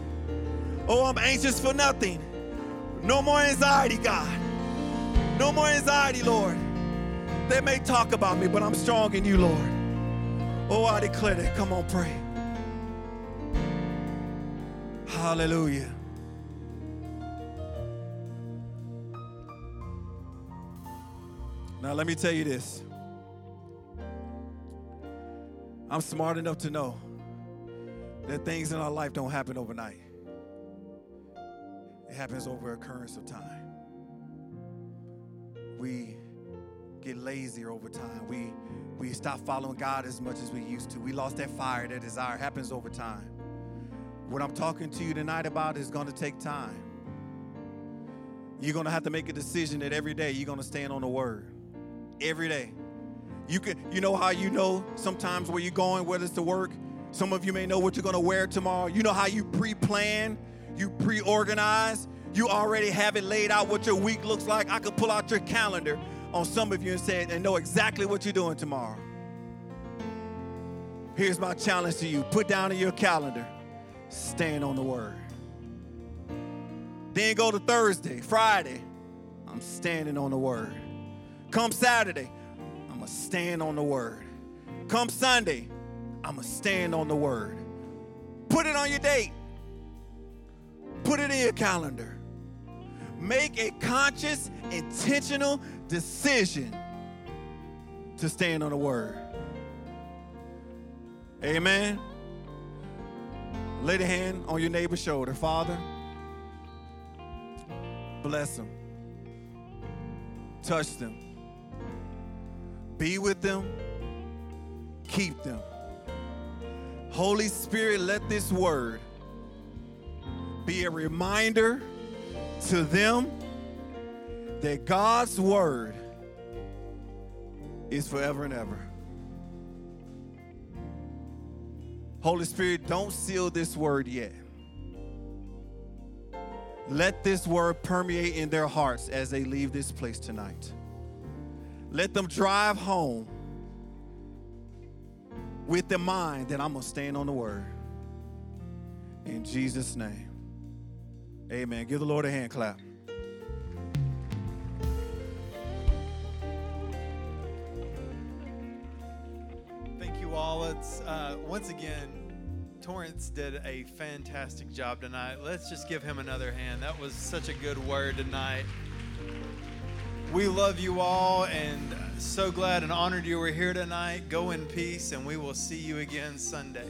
A: Oh, I'm anxious for nothing. No more anxiety, God. No more anxiety, Lord. They may talk about me, but I'm strong in you, Lord. Oh, I declare that. Come on, pray. Hallelujah. Now, let me tell you this. I'm smart enough to know that things in our life don't happen overnight. It happens over a occurrence of time. We get lazier over time. We we stop following God as much as we used to. We lost that fire, that desire. Happens over time. What I'm talking to you tonight about is going to take time. You're going to have to make a decision that every day you're going to stand on the word. Every day. You can you know how you know sometimes where you're going, whether it's to work. Some of you may know what you're going to wear tomorrow. You know how you pre-plan, you pre-organize, you already have it laid out what your week looks like. I could pull out your calendar on some of you and say and know exactly what you're doing tomorrow. Here's my challenge to you. Put down in your calendar, stand on the word. Then go to Thursday, Friday. I'm standing on the word. Come Saturday, I'm going to stand on the word. Come Sunday, I'm going to stand on the word. Put it on your date. Put it in your calendar. Make a conscious, intentional decision to stand on the word. Amen. Lay the hand on your neighbor's shoulder. Father, bless them. Touch them. Be with them. Keep them. Holy Spirit, let this word be a reminder to them that God's word is forever and ever. Holy Spirit, don't seal this word yet. Let this word permeate in their hearts as they leave this place tonight. Let them drive home with the mind that I'm going to stand on the word. In Jesus' name. Amen. Give the Lord a hand clap.
B: Uh, once again, Torrance did a fantastic job tonight. Let's just give him another hand. That was such a good word tonight. We love you all and so glad and honored you were here tonight. Go in peace, and we will see you again Sunday.